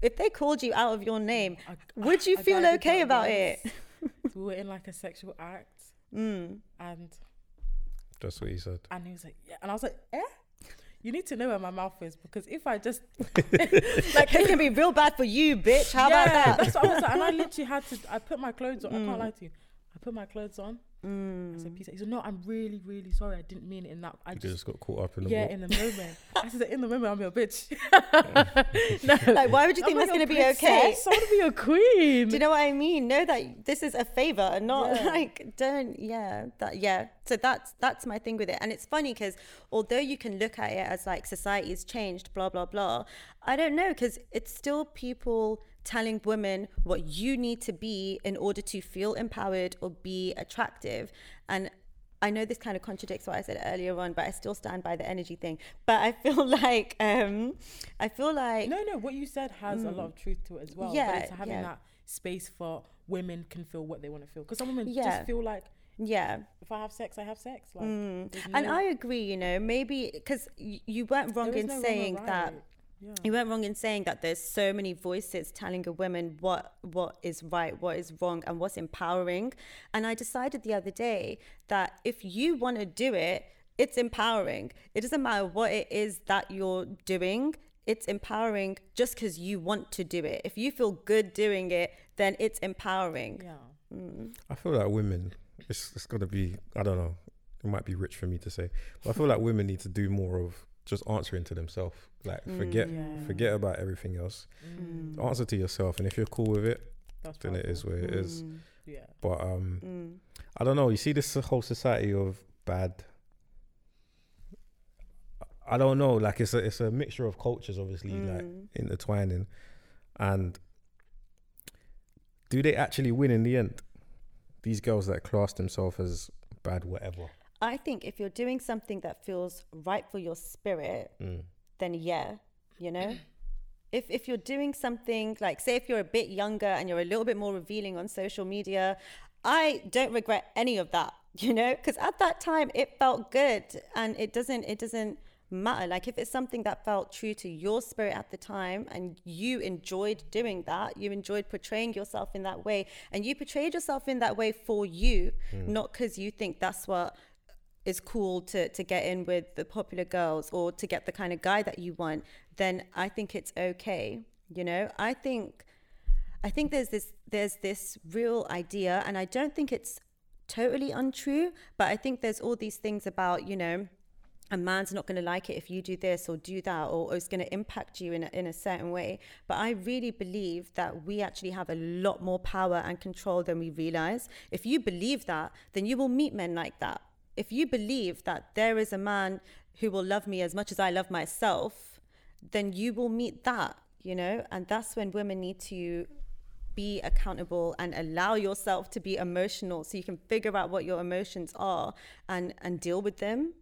if they called you out of your name, I- would you I feel guided okay about once. it? we were in like a sexual act, Mm. and That's what he said. and he was like, yeah, and I was like, eh. You need to know where my mouth is because if I just Like it can be real bad for you, bitch. How yeah, about that? That's what I was like, and I literally had to. I put my clothes on. I Mm. can't lie to you. I put my clothes on. I said, mm. "Peace." He said, "No, I'm really, really sorry. I didn't mean it in that. I You just, just got caught up in the yeah, walk. in the moment." I said, "In the moment, I'm your bitch." no, Like, why would you I'm think that's going to a be okay? princess. I want to be a queen. Do you know what I mean? Know that this is a favor and not Yeah. like don't yeah that yeah. So that's that's my thing with it. And it's funny because although you can look at it as like society has changed, blah blah blah, I don't know because it's still people telling women what you need to be in order to feel empowered or be attractive. And I know this kind of contradicts what I said earlier on, but I still stand by the energy thing. But I feel like um I feel like no, no. What you said has a lot of truth to it as well. Mm. Yeah, but it's having yeah. that space for women can feel what they want to feel. Because some women Yeah. just feel like yeah. if I have sex, I have sex. Like, Mm. there's And I agree, you know, maybe because you, you weren't wrong in no wrong or saying that. Right. Yeah. You weren't wrong in saying that there's so many voices telling a woman what what is right, what is wrong, and what's empowering. And I decided the other day that if you want to do it, it's empowering. It doesn't matter what it is that you're doing. It's empowering just because you want to do it. If you feel good doing it, then it's empowering. Yeah. Mm. I feel like women, it's, it's going to be, I don't know, it might be rich for me to say, but I feel like women need to do more of just answering to themselves. Like, forget Mm, Yeah. forget about everything else. Mm. Answer to yourself. And if you're cool with it, That's then it is where what it is. Mm, Yeah. But um, mm. I don't know. You see this whole society of bad. I don't know. Like it's a it's a mixture of cultures, obviously, like Mm. intertwining, and do they actually win in the end? These girls that class themselves as bad, whatever. I think if you're doing something that feels right for your spirit, Mm. then yeah, you know. if if you're doing something like say if you're a bit younger and you're a little bit more revealing on social media, I don't regret any of that, you know, because at that time it felt good and it doesn't it doesn't matter like if it's something that felt true to your spirit at the time and you enjoyed doing that you enjoyed portraying yourself in that way and you portrayed yourself in that way for you not because you think that's what is cool to to get in with the popular girls or to get the kind of guy that you want then i think it's okay you know? I think i think there's this there's this real idea and i don't think it's totally untrue but i think there's all these things about you know a man's not going to like it if you do this or do that or, or it's going to impact you in a, in a certain way. But i really believe that we actually have a lot more power and control than we realize. If you believe that then you will meet men like that if you believe that there is a man who will love me as much as i love myself then you will meet that you know? And that's when women need to be accountable and allow yourself to be emotional so you can figure out what your emotions are and and deal with them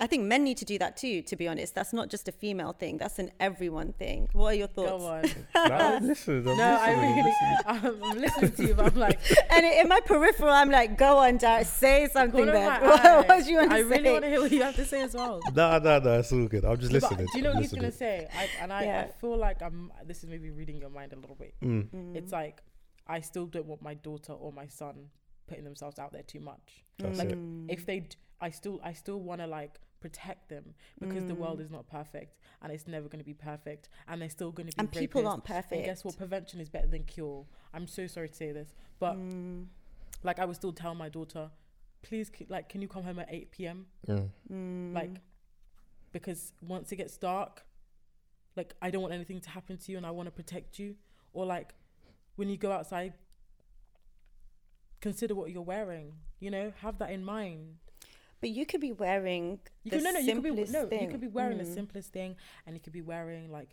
I think men need to do that too, to be honest. That's not just a female thing, that's an everyone thing. What are your thoughts? Go on. Nah, listen, I'm No, I listening, really, listen. I'm, I'm listening to you, but I'm like, And in my peripheral, I'm like, go on, Jared, say something corner then. What, eye. what do you want to I say? really want to hear what you have to say as well. Nah, nah, nah. It's all good. I'm just But listening. do you know I'm what he's gonna say? I, and I, I feel like I'm. This is maybe reading your mind a little bit. Mm, It's like I still don't want my daughter or my son putting themselves out there too much. that's like it. if they, d- I still, I still want to like protect them because the world is not perfect and it's never going to be perfect and they're still going to be And people aren't perfect. And guess what? Prevention is better than cure. I'm so sorry to say this, but Mm. like I would still tell my daughter, please, c- like, can you come home at 8 p.m. Mm. Mm. like because once it gets dark like i don't want anything to happen to you and i want to protect you or like when you go outside consider what you're wearing you know have that in mind But you could be wearing you the could no no you could be simplest no thing. you could be wearing the Mm. simplest thing and you could be wearing like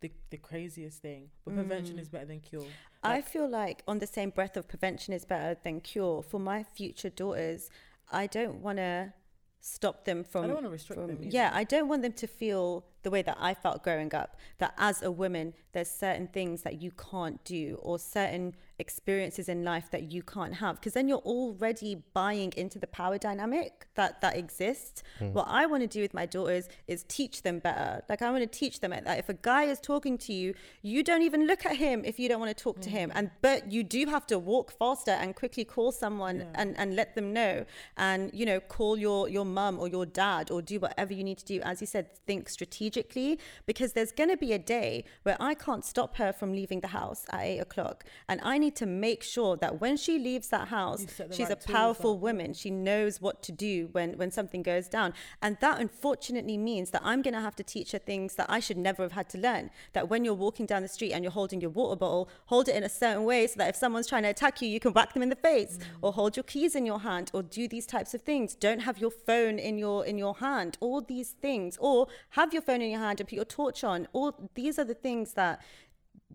the the craziest thing but prevention is better than cure Mm. I feel like on the same breath of prevention is better than cure. For my future daughters, I don't want to stop them from. I don't want to restrict from- them. either. yeah, I don't want them to feel the way that I felt growing up. That as a woman, there's certain things that you can't do, or certain experiences in life that you can't have, because then you're already buying into the power dynamic that that exists. Hmm. What I want to do with my daughters is teach them better. Like I want to teach them that if a guy is talking to you, you don't even look at him if you don't want to talk to hmm. him, and but you do have to walk faster and quickly call someone Yeah. and and let them know, and you know call your your mum or your dad or do whatever you need to do. As you said, think strategically because there's going to be a day where I can't stop her from leaving the house at eight o'clock, and I need to make sure that when she leaves that house, You set the she's right a powerful woman. She knows what to do when when something goes down, and that unfortunately means that I'm going to have to teach her things that I should never have had to learn. That when you're walking down the street and you're holding your water bottle, hold it in a certain way so that if someone's trying to attack you, you can whack them in the face, mm. or hold your keys in your hand, or do these types of things. Don't have your phone in your in your hand. All these things, or have your phone in your hand and put your torch on. All these are the things that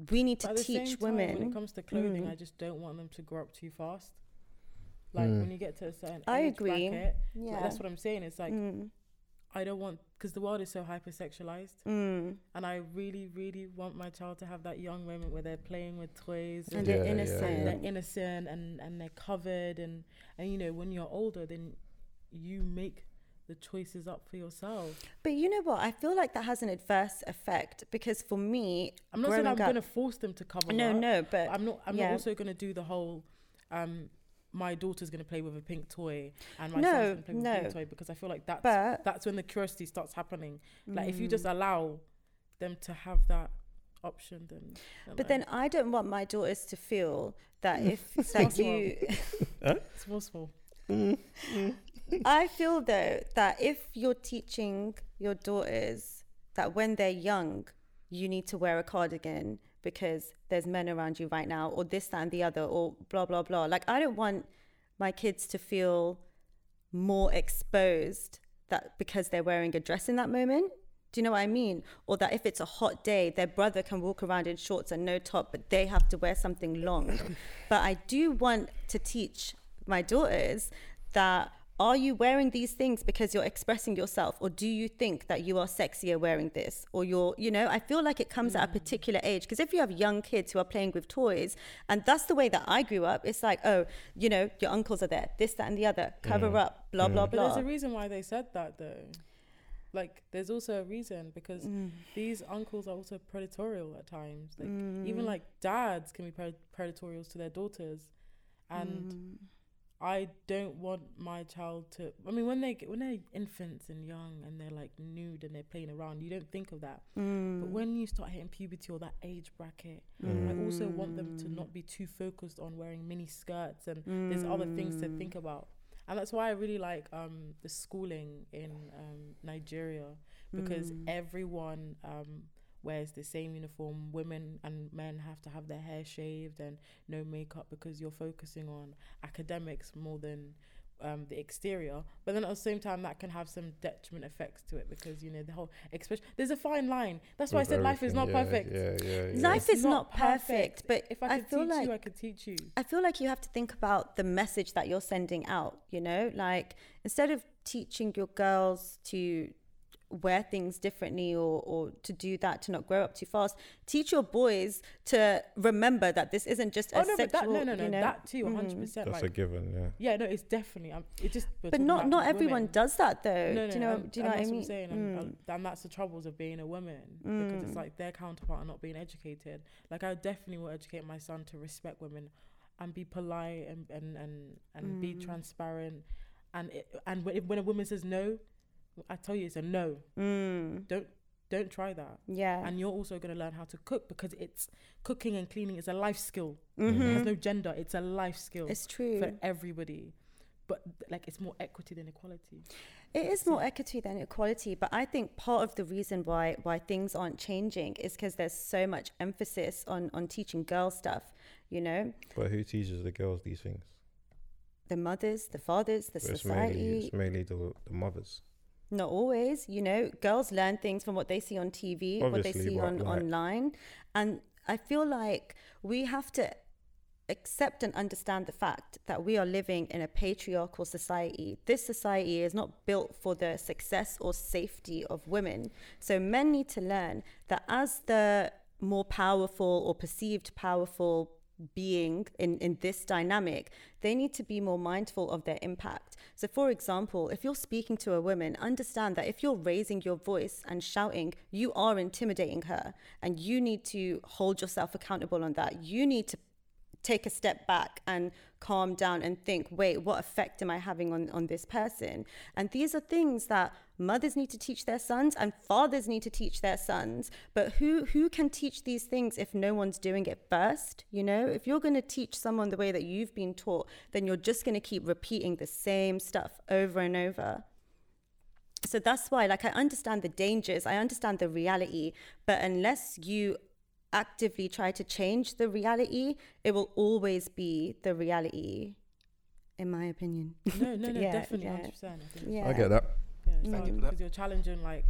we need to But at the teach same time, women. when it comes to clothing, Mm. I just don't want them to grow up too fast. Like Mm. when you get to a certain I age agree. bracket, like, Yeah. that's what I'm saying. It's like Mm, I don't want because the world is so hypersexualized, mm. and I really, really want my child to have that young moment where they're playing with toys And and, they're Yeah, yeah, innocent. and yeah. they're innocent and and they're covered and and you know when you're older, then you make the choices up for yourself. But you know what? I feel like that has an adverse effect because for me, I'm not saying I'm going to force them to cover no, up. no, but I'm not. I'm yeah. not also going to do the whole. Um, my daughter's going to play with a pink toy, and my No, son's going to play with a pink toy because I feel like that's but that's when the curiosity starts happening. Like if you Mm. just allow them to have that option, then. But don't then. I don't want my daughters to feel that if Small, that you. small, small. I feel though that if you're teaching your daughters that when they're young, you need to wear a cardigan because there's men around you right now, or this, that, and the other, or blah, blah, blah. Like, I don't want my kids to feel more exposed that because they're wearing a dress in that moment. Do you know what I mean? Or that if it's a hot day, their brother can walk around in shorts and no top, but they have to wear something long. but I do want to teach my daughters that are you wearing these things because you're expressing yourself or do you think that you are sexier wearing this or you're you know i feel like it comes at a particular age because if you have young kids who are playing with toys and that's the way that i grew up it's like oh you know your uncles are there this that and the other cover up blah blah blah. But blah there's a reason why they said that, though. Like, there's also a reason because Mm. these uncles are also predatorial at times. Like, Mm. even like dads can be pred- predatorial to their daughters, and Mm. I don't want my child to. I mean, when they get, when they're infants and young and they're like nude and they're playing around, you don't think of that. Mm. But when you start hitting puberty or that age bracket, I also want them to not be too focused on wearing mini skirts and there's other things to think about. And that's why I really like um, the schooling in um, Nigeria because Mm. everyone um, wears the same uniform. Women and men have to have their hair shaved and no makeup because you're focusing on academics more than um, the exterior. But then at the same time, that can have some detriment effects to it because you know the whole expression. There's a fine line. That's why I said life is not everything, perfect. Yeah, yeah, yeah. Life It's is not perfect, but if I I could feel teach like- you, I could teach you. I feel like you have to think about the message that you're sending out, you know? Like instead of teaching your girls to wear things differently or, or to do that to not grow up too fast, teach your boys to remember that this isn't just a Oh no, sexual, that no, no, no, you know? that too, Mhm. hundred percent. That's a given. Yeah. yeah, no, it's definitely. Um, it just. But not not everyone women. does that though. No, no, do you know? and, do you know what I that's mean? I'm saying, and, Mm. and- and that's the troubles of being a woman because it's Mm. like their counterpart are not being educated. Like I definitely will educate my son to respect women and be polite and and and, and be Mm. transparent. And it, and when when a woman says no, I tell you it's a no. Mm. Don't don't try that. Yeah. And you're also going to learn how to cook because it's cooking and cleaning is a life skill. Mhm. It has no gender. It's a life skill It's true. for everybody. But like it's more equity than equality. It is more equity than equality, but I think part of the reason why why things aren't changing is because there's so much emphasis on on teaching girls stuff. You know, But who teaches the girls these things? the mothers, the fathers, the It's mainly, society. it's mainly the, the mothers. Not always. You know, girls learn things from what they see on TV, what they see on like- online, and I feel like we have to accept and understand the fact that we are living in a patriarchal society. This society is not built for the success or safety of women. So men need to learn that as the more powerful or perceived powerful being in, in this dynamic, they need to be more mindful of their impact. So, for example, if you're speaking to a woman, understand that if you're raising your voice and shouting, you are intimidating her, and you need to hold yourself accountable on that. You need to take a step back and calm down and think, wait, what effect am I having on, on this person? And these are things that mothers need to teach their sons and fathers need to teach their sons. But who who can teach these things if no one's doing it first? You know, if you're gonna teach someone the way that you've been taught, then you're just gonna keep repeating the same stuff over and over so that's why like i understand the dangers i understand the reality but unless you actively try to change the reality, it will always be the reality, in my opinion. No, no, no, Yeah, definitely, yeah. hundred percent. Yeah. I get that. Yeah, Thank you because that. you're challenging like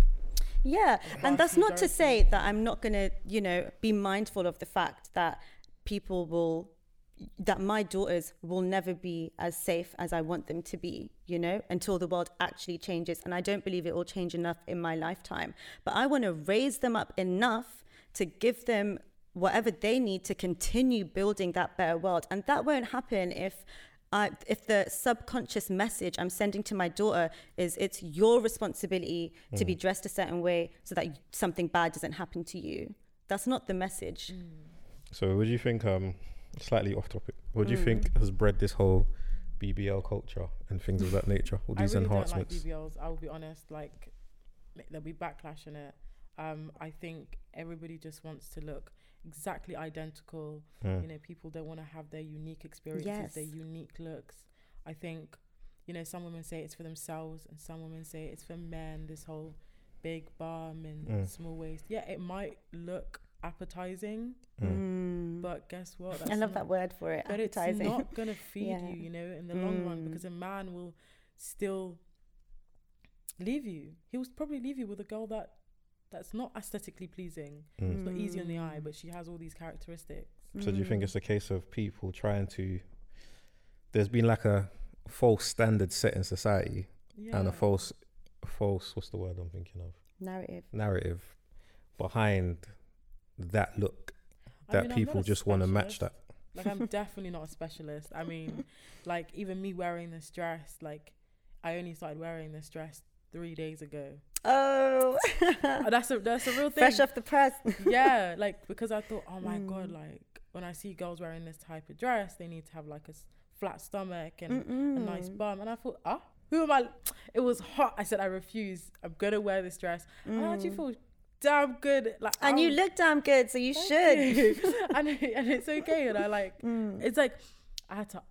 Yeah, and that's not to say that I'm not going to, you know, be mindful of the fact that people will, that my daughters will never be as safe as I want them to be, you know, until the world actually changes. And I don't believe it will change enough in my lifetime. But I want to raise them up enough to give them whatever they need to continue building that better world. And that won't happen if I, if the subconscious message I'm sending to my daughter is it's your responsibility to be dressed a certain way so that something bad doesn't happen to you. That's not the message. So, what do you think? Um, slightly off topic. What do you Mm. think has bred this whole BBL culture and things of that nature? All these I really enhancements. don't like BBLs. I will be honest. Like there'll be backlash in it. Um, I think everybody just wants to look exactly identical. Mm. You know, people don't want to have their unique experiences, their unique looks. I think, you know, some women say it's for themselves, and some women say it's for men. This whole big bum and Mm. small waist. Yeah, it might look appetizing, Mm. but guess what? I love not- that word for it. but appetizing. it's not gonna feed Yeah. you, you know, in the long run Mm. because a man will still leave you. He will probably leave you with a girl that that's not aesthetically pleasing. Mm. It's not easy on the eye, Mm. but she has all these characteristics. So, do you think Mm. it's a case of people trying to? There's been like a false standard set in society Yeah. and a false, false. What's the word I'm thinking of? narrative? Narrative behind that look that I'm not people just want to match that. Like I'm definitely not a specialist. I mean, like even me wearing this dress, like I only started wearing this dress three days ago. Oh, Uh, that's a that's a real thing. fresh off the press. yeah, like because I thought, oh my god, Mm. like when I see girls wearing this type of dress, they need to have like a s- flat stomach and a nice bum. And I thought, ah, who am I? It was hot. I said, I refuse. I'm gonna wear this dress. And I actually Mm. feel damn good. Like, And you I'm- look damn good, so you should. you. and and it's okay. And I like, Mm. it's like I had to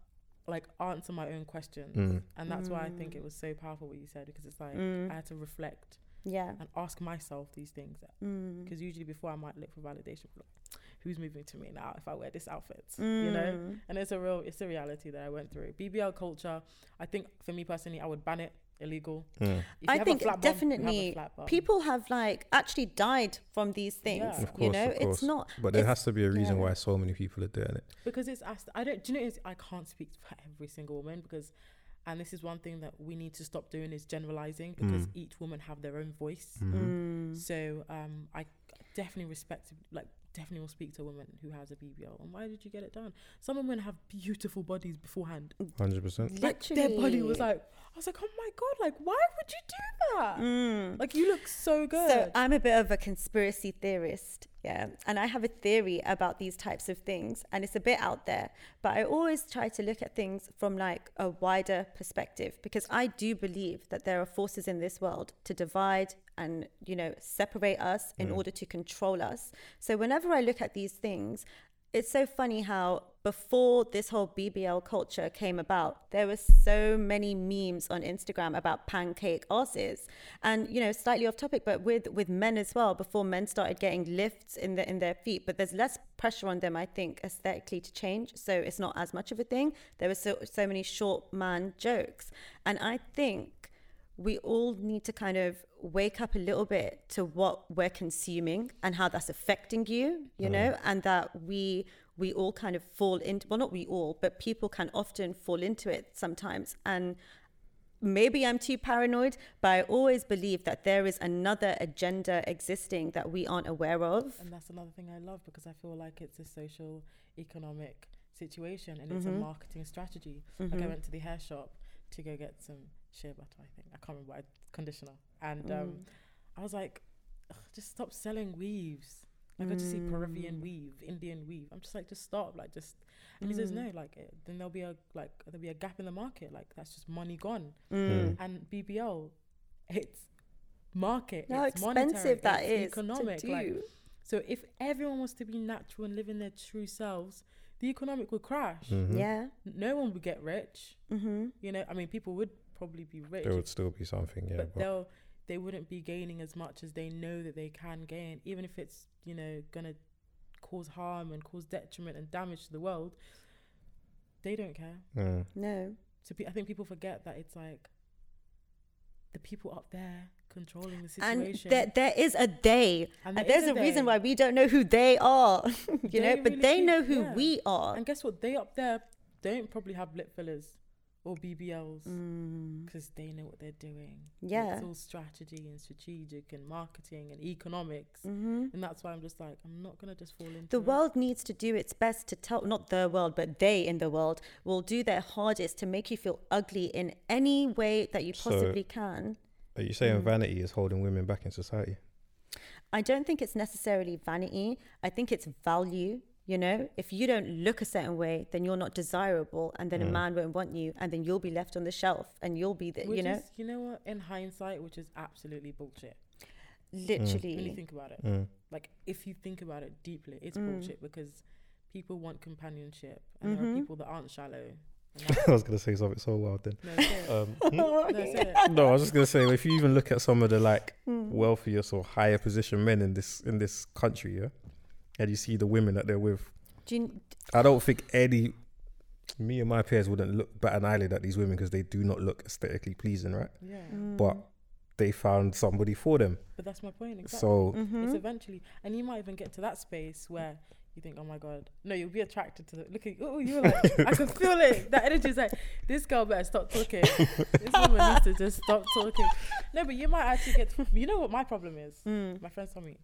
like answer my own questions, Mm. and that's why I think Mm. it was so powerful what you said because it's like Mm. I had to reflect Yeah. and ask myself these things Mm. because usually before I might look for validation like, who's moving to me now if I wear this outfit, you know. Mm. And it's a real, it's a reality that I went through. BBL culture, I think for me personally, I would ban it, illegal. If you I think flat bum, have definitely people have like actually died from these things. Yeah. Of you course, know, of course. it's not. But there has to be a reason yeah. why so many people are doing it. because it's asked. I don't. Do you know? It's, I can't speak for every single woman because, and this is one thing that we need to stop doing is generalizing because Mm. each woman have their own voice. Mhm. Mm. So um, I definitely respect, like, definitely will speak to a woman who has a BBL. And why did you get it done? Some women have beautiful bodies beforehand. Hundred percent. Like their body was like, I was like, oh my god, like, why would you do that? Mm. Like, you look so good. So I'm a bit of a conspiracy theorist, yeah, and I have a theory about these types of things, and it's a bit out there, but I always try to look at things from like a wider perspective because I do believe that there are forces in this world to divide and you know separate us in Mm. order to control us. So whenever I look at these things, it's so funny how before this whole BBL culture came about, there were so many memes on Instagram about pancake asses, and you know, slightly off topic, but with with men as well. Before men started getting lifts in the in their feet, but there's less pressure on them, I think, aesthetically to change, so it's not as much of a thing. There were so so many short man jokes, and I think we all need to kind of wake up a little bit to what we're consuming and how that's affecting you you mm. know and that we we all kind of fall into well not we all but people can often fall into it sometimes and maybe i'm too paranoid but i always believe that there is another agenda existing that we aren't aware of And that's another thing I love because I feel like it's a social economic situation and it's a Mhm. marketing strategy. Like I Mhm. went to the hair shop to go get some shea butter, I think. I can't remember what I, conditioner. And Mm. um, I was like, just stop selling weaves. Like I to see Peruvian Mm. weave, Indian weave. I'm just like, just stop. Like just and he says. No, like eh, then there'll be a like there'll be a gap in the market. Like that's just money gone. Mm. And BBL, it's market. how it's expensive monetary, that it's is economic. to do Like so if everyone wants to be natural and live in their true selves, the economic would crash. Mhm. yeah No one would get rich. mm-hmm. You know, I mean, people would probably be rich, There would still be something, yeah. but But, they'll they wouldn't be gaining as much as they know that they can gain, even if it's you know gonna cause harm and cause detriment and damage to the world. They don't care. mm, no So pe- I think people forget that it's like the people up there controlling the and situation. there, there is a day. And and there there's is a reason why we don't know who they are you They know but they know who yeah. we are And guess what? They up there don't probably have lip fillers or BBLs Mm. because they know what they're doing. Yeah. It's all strategy and strategic and marketing and economics. hmm And that's why I'm just like, I'm not going to just fall into The it. world needs to do its best to tell, not the world, but they in the world will do their hardest to make you feel ugly in any way that you So- possibly can. are you saying Mm. vanity is holding women back in society? I don't think it's necessarily vanity. I think it's value. You know, if you don't look a certain way, then you're not desirable, and then a Mm. man won't want you, and then you'll be left on the shelf, and you'll be the, Which you know, is, you know what? In hindsight, which is absolutely bullshit. literally. When you think about it, Mm. like if you think about it deeply, it's Mm. bullshit because people want companionship, and there Mhm. are people that aren't shallow. I was gonna say something so wild then. no, say. Um, no, say no, I was just gonna say if you even look at some of the like Mm. wealthiest or higher position men in this in this country, yeah, and you see the women that they're with, Do you, I don't think any me and my peers wouldn't look bat an eyelid at these women because they do not look aesthetically pleasing, right? Yeah, But Mm. they found somebody for them, but that's my point. Exactly. so Mhm. It's eventually, and you might even get to that space where you think, "Oh my god, no!" You'll be attracted to the look at oh, you're like, I can feel it. That energy is like, this girl better stop talking. this woman needs to just stop talking. No, but you might actually get. To, you know what my problem is? Mm. My friends tell me,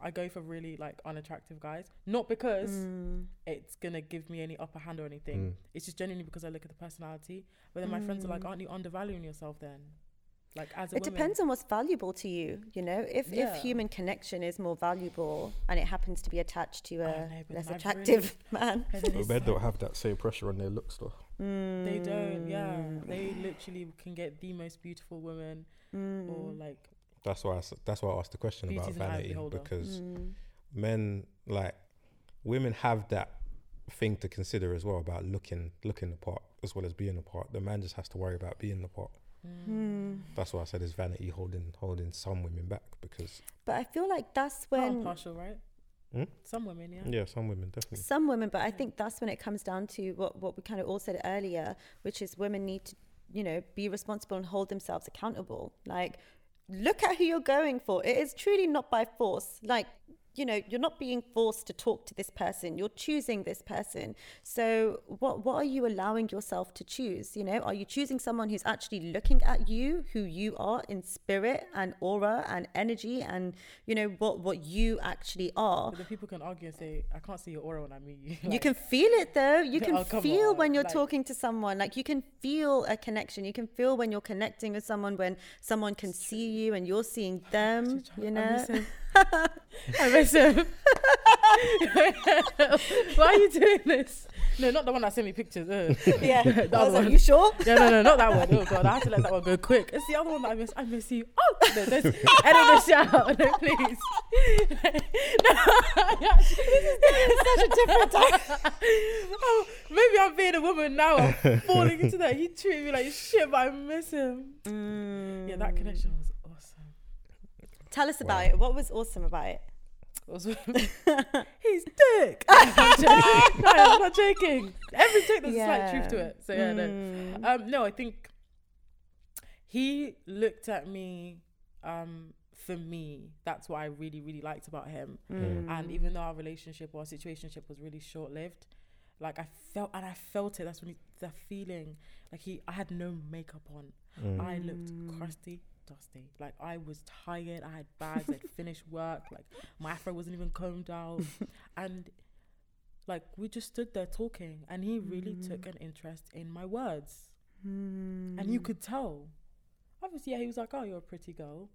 I go for really like unattractive guys, not because Mm. it's gonna give me any upper hand or anything. mm, It's just genuinely because I look at the personality. But then my friends are like, Mm. "Aren't you undervaluing yourself then?" Like as a It woman. depends on what's valuable to you. You know, if Yeah. if human connection is more valuable and it happens to be attached to a no, but less then I've attractive man, And but men don't have that same pressure on their looks though. They don't, yeah. Mm. They literally can get the most beautiful woman Mm. or like That's why I, s- that's why I asked the question about Beauty's an eye of the vanity because Mm. men like women have that thing to consider as well about looking looking the part as well as being the part. The man just has to worry about being the part. Mm. That's why I said it's vanity holding holding some women back because But I feel like that's part when partial, right? Hmm? Some women, yeah. yeah, some women definitely. some women, but I think that's when it comes down to what, what we kind of all said earlier, which is women need to, you know, be responsible and hold themselves accountable. Like, look at who you're going for. It is truly not by force. Like, you know, you're not being forced to talk to this person. You're choosing this person. So, what what are you allowing yourself to choose? You know, are you choosing someone who's actually looking at you, who you are in spirit and aura and energy, and you know what what you actually are? But then people can argue and say, I can't see your aura when I meet you. you can feel it though. You can Oh, feel on, when you're like- talking to someone. Like you can feel a connection. You can feel when you're connecting with someone when someone can see you and you're seeing them. You know. miss him. I miss him. Why are you doing this? No, not the one that sent me pictures. uh. Yeah. The I was other like, one. you sure? No, no, no, not that one. Oh god, I have to let that one go quick. It's the other one that I miss. I miss you. Oh, no, don't edit the shout, no, please. no, Such a different time. oh, maybe I'm being a woman now. I'm falling into that. He treated me like shit, but I miss him. Yeah, that connection was. Tell us about Wow. it. What was awesome about it? It he's dick. I'm joking. no, I'm not joking. Every joke there's a slight truth to it. So yeah, no. Mm. Um, no, I think he looked at me um, for me, that's what I really, really liked about him. Mm. And even though our relationship or our situationship was really short lived, like I felt and I felt it. That's when he, the feeling, like he, I had no makeup on. Mm. I looked crusty, dusty. Like I was tired. I had bags. I'd finished work. Like my afro wasn't even combed out, and like we just stood there talking, and he really mm. took an interest in my words, mm. and you could tell. Obviously, yeah, he was like, "Oh, you're a pretty girl."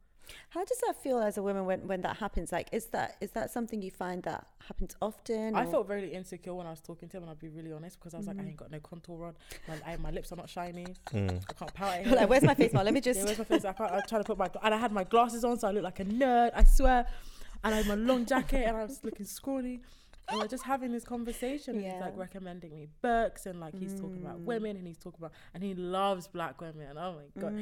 How does that feel as a woman when, when that happens? Like, is that is that something you find that happens often? I felt very insecure when I was talking to him, and I'll be really honest because I was like, I ain't got no contour on. My, I, my lips are not shiny. Mm. I can't pout. like, where's my face Now Let me just. Yeah, where's my face? I am trying to put my and I had my glasses on, so I looked like a nerd. I swear. And I had my long jacket, and I was looking scrawny. And we're just having this conversation. And he's like recommending me books, and like he's talking about women, and he's talking about, and he loves black women. Oh my god,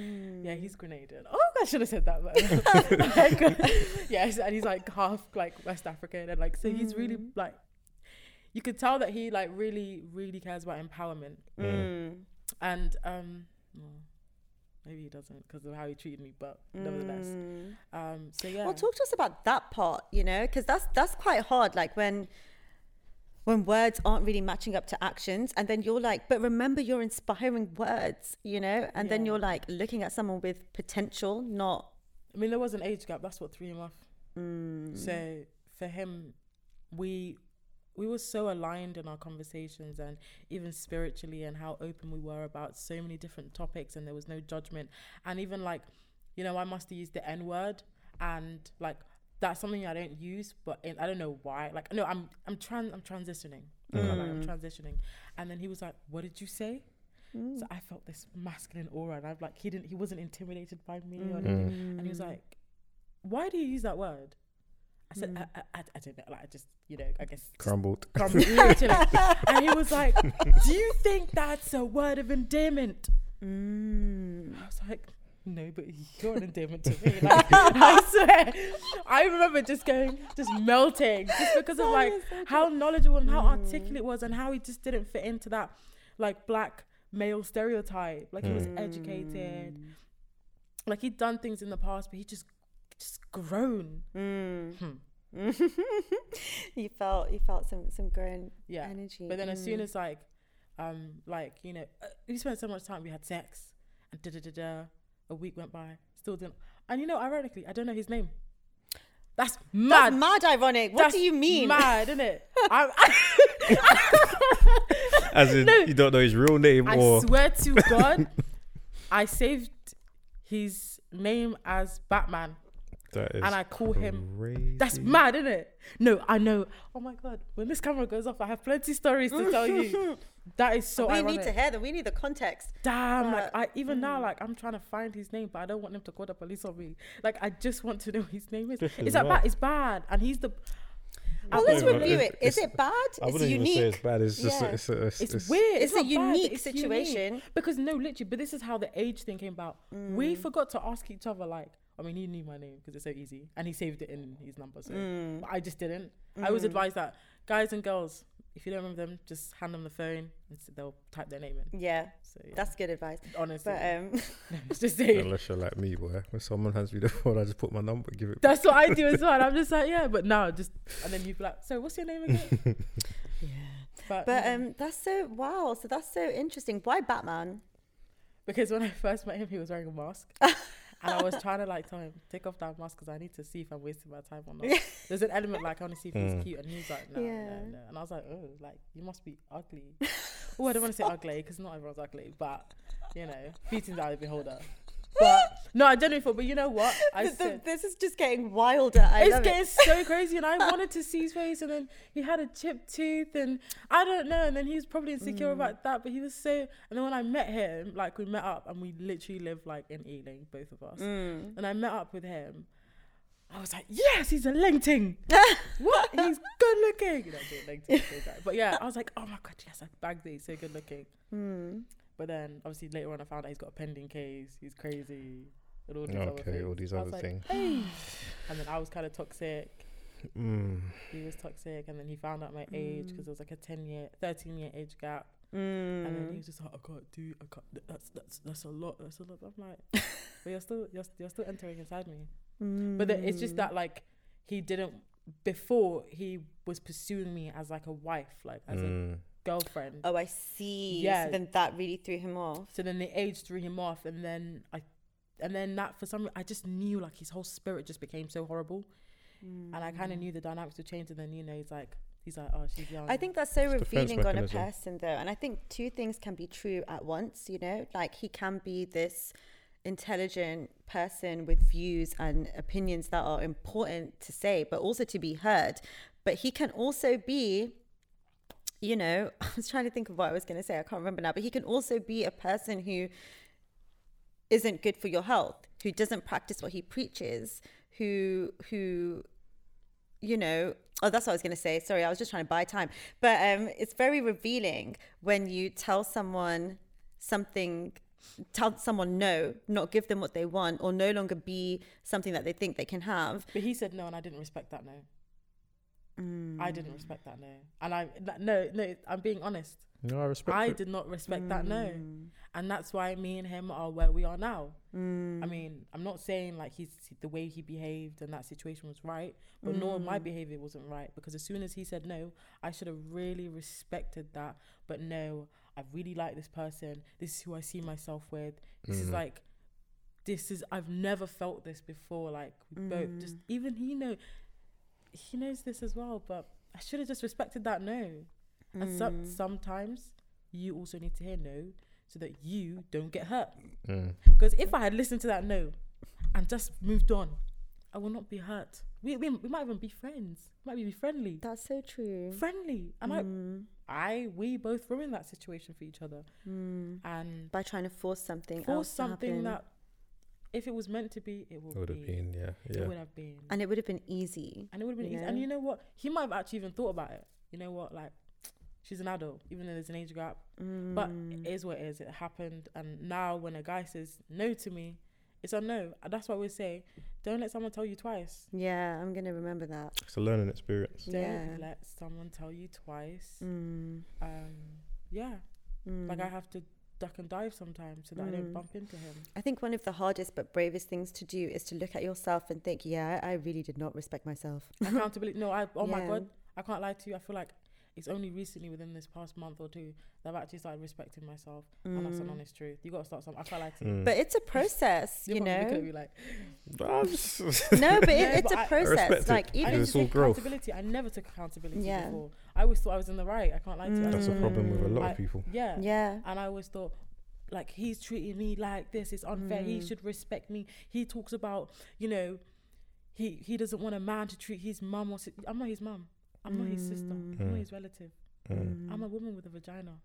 yeah, he's Grenadian. Oh, I should have said that. But yes, and he's like half like West African, and like so he's really like. You could tell that he like really, really cares about empowerment, Mm. and um, maybe he doesn't because of how he treated me, but nevertheless, Mm. um, so yeah. Well, talk to us about that part, you know, because that's that's quite hard. Like when when words aren't really matching up to actions, and then you're like, but remember, you're inspiring words, you know, and then you're like looking at someone with potential, not. I mean, there was an age gap. That's what threw him off. Mm. So for him, we we were so aligned in our conversations and even spiritually and how open we were about so many different topics and there was no judgment and even like you know I must have used the N word and like that's something I don't use but in, I don't know why like no I'm I'm trans I'm transitioning. Lie, I'm mm. transitioning. And then he was like what did you say? So mm. I felt this masculine aura and I'm like he didn't he wasn't intimidated by me or anything. Mm. And he was like why do you use that word? I said I, I, I, I don't know like I just you know I guess Crumbled. crumbled, and he was like, "Do you think that's a word of endearment?" Mm. I was like, "No, but you're an endearment to me." Like, I swear, I remember just going, just melting, just because of like how knowledgeable and how articulate it was, and how he just didn't fit into that like black male stereotype. Like he was educated, like he'd done things in the past, but he just just grown. Mm. Hmm. you felt you felt some some growing Yeah. energy. But then as Mm. soon as like, um, like you know, uh, we spent so much time. We had sex, and da da da da. A week went by, still didn't. And you know, ironically, I don't know his name. That's mad. That's mad. mad ironic. What That's do you mean? Mad, isn't it? I, As in, No. you don't know his real name I or. swear to God, I saved his name as Batman, That is and I call him. That's mad, isn't it? No, I know. Oh my God, when this camera goes off, I have plenty stories to tell you. That is so we ironic. need to hear them. We need the context. Damn, like I even now, like I'm trying to find his name, but I don't want him to call the police on me. Like I just want to know his name is. This Is is that bad? It's bad, and he's the. Well, I- let's even- review it's- it. Is it's- it bad? I It's wouldn't even say unique. it's bad. It's just Yeah. it's, a, it's, It's, it's weird. It's a not bad, unique it's situation. because no, literally. But this is how the age thing came about. Mm. We forgot to ask each other. Like, I mean, he knew my name because it's so easy, and he saved it in his number. So Mm. but I just didn't. I was advised that guys and girls, if you don't remember them, just hand them the phone and s- they'll type their name in. Yeah, So yeah, that's good advice. honestly, But um, it's just saying. Unless you're like me, boy. When someone hands me the phone, I just put my number, give it. That's what I do as well. And I'm just like, yeah, but now just and then you'd be like, so what's your name again? yeah. But, But yeah. um, that's so wow. So that's so interesting. Why Batman? because when I first met him, he was wearing a mask, and I was trying to like tell him take off that mask because I need to see if I'm wasting my time or not. There's an element like I want to see if Mm. he's cute, and he's like, no, Yeah. no, no, and I was like, oh, like you must be ugly. oh, I don't want to say ugly because not everyone's ugly, but you know, beauty's out of the beholder. But no, I don't genuinely thought, but you know what? I Th- th- said. this is just getting wilder. I it's getting it. so crazy, and I wanted to see his face, and then he had a chipped tooth, and I don't know, and then he was probably insecure Mm. about that, but he was so. And then when I met him, like we met up, and we literally live like in Ealing, both of us, Mm. and I met up with him. I was like, yes, he's a Langting. what? He's good looking. You know, doing Langting, so that. But yeah, I was like, oh my god, yes, I bagged it. He's so good looking. Mm. But then obviously later on, I found out he's got a pending case. He's crazy. And all these other things. all these I was other like, things. Hey. And then I was kind of toxic Mm. he was toxic and then he found out my age because there was like a 10 year 13 year age gap And then Mm. he was just like, I can't do, I can't. That's that's that's a lot. That's a lot. I'm like, but you're still you're, you're still entering inside me. But then it's just Mm. that like he didn't before he was pursuing me as like a wife, like as a Mm. Girlfriend. Oh, I see. Yeah. So then that really threw him off. So then the age threw him off, and then I, and then that for some I just knew like his whole spirit just became so horrible, and I kind of Mm. knew the dynamics would change. And then you know he's like he's like oh she's young. I think that's so It's revealing on a person, though. And I think two things can be true at once, you know? Like, he can be this intelligent person with views and opinions that are important to say, but also to be heard. But he can also be, you know, I was trying to think of what I was going to say. I can't remember now. But he can also be a person who isn't good for your health, who doesn't practice what he preaches, who, who, you know, oh, that's what I was going to say. Sorry, I was just trying to buy time. But um, it's very revealing when you tell someone something, tell someone no, not give them what they want, or no longer be something that they think they can have. but he said no, and I didn't respect that no. Mm. I didn't respect that no, and I that- no no. I'm being honest. No, I respect I it. did not respect that no, Mm. and that's why me and him are where we are now. Mm. I mean, I'm not saying like he's the way he behaved and that situation was right, but nor my Mm. behavior wasn't right because as soon as he said no, I should have really respected that. But no, I really like this person. This is who I see myself with. This is Mhm. like, this is I've never felt this before. Like we both just Mm. even he know, he knows this as well. But I should have just respected that no. And so, Mm. sometimes you also need to hear no so that you don't get hurt. Mm. Because if I had listened to that no and just moved on, I will not be hurt. We, we, we might even be friends. Might be friendly. That's so true. Friendly. And Mm. I I we both ruined that situation for each other. Mm. And By trying to force something for else something happen. that if it was meant to be, it would, Would be. have been, yeah, It yeah. would have been. and it would have been easy. And it would have been you easy. And you know what? He might have actually even thought about it. You know what? Like, she's an adult, even though there's an age gap. But Mm. it is what it is. It happened. And now when a guy says no to me, it's a no. And that's why we say, don't let someone tell you twice. yeah, I'm gonna remember that. It's a learning experience. Don't Yeah. let someone tell you twice. Mm. Um, yeah. Mm. Like I have to duck and dive sometimes so that I don't Mm. bump into him. I think one of the hardest but bravest things to do is to look at yourself and think, yeah, I really did not respect myself. Accountability. No, I. Oh my god, I can't lie to you. I feel like it's only recently within this past month or two that I've actually started respecting myself, and that's an Mm. honest truth. You got to start something. I can't lie to you. Mm. But it's a process, you You're probably looking at know. me like, no, but it, No, it's but a I- I process. respect it. Like I even didn't It's all take growth. accountability. I never took accountability Yeah. before. I always thought I was in the right. I can't lie to you. That's a problem with a lot I- of people. Yeah. yeah, And I always thought, like, he's treating me like this. It's unfair. He Mm. should respect me. He talks about, you know, he he doesn't want a man to treat his mum or si- I'm not his mum. I'm not his sister. I'm Mm. not his relative. Mm. I'm a woman with a vagina.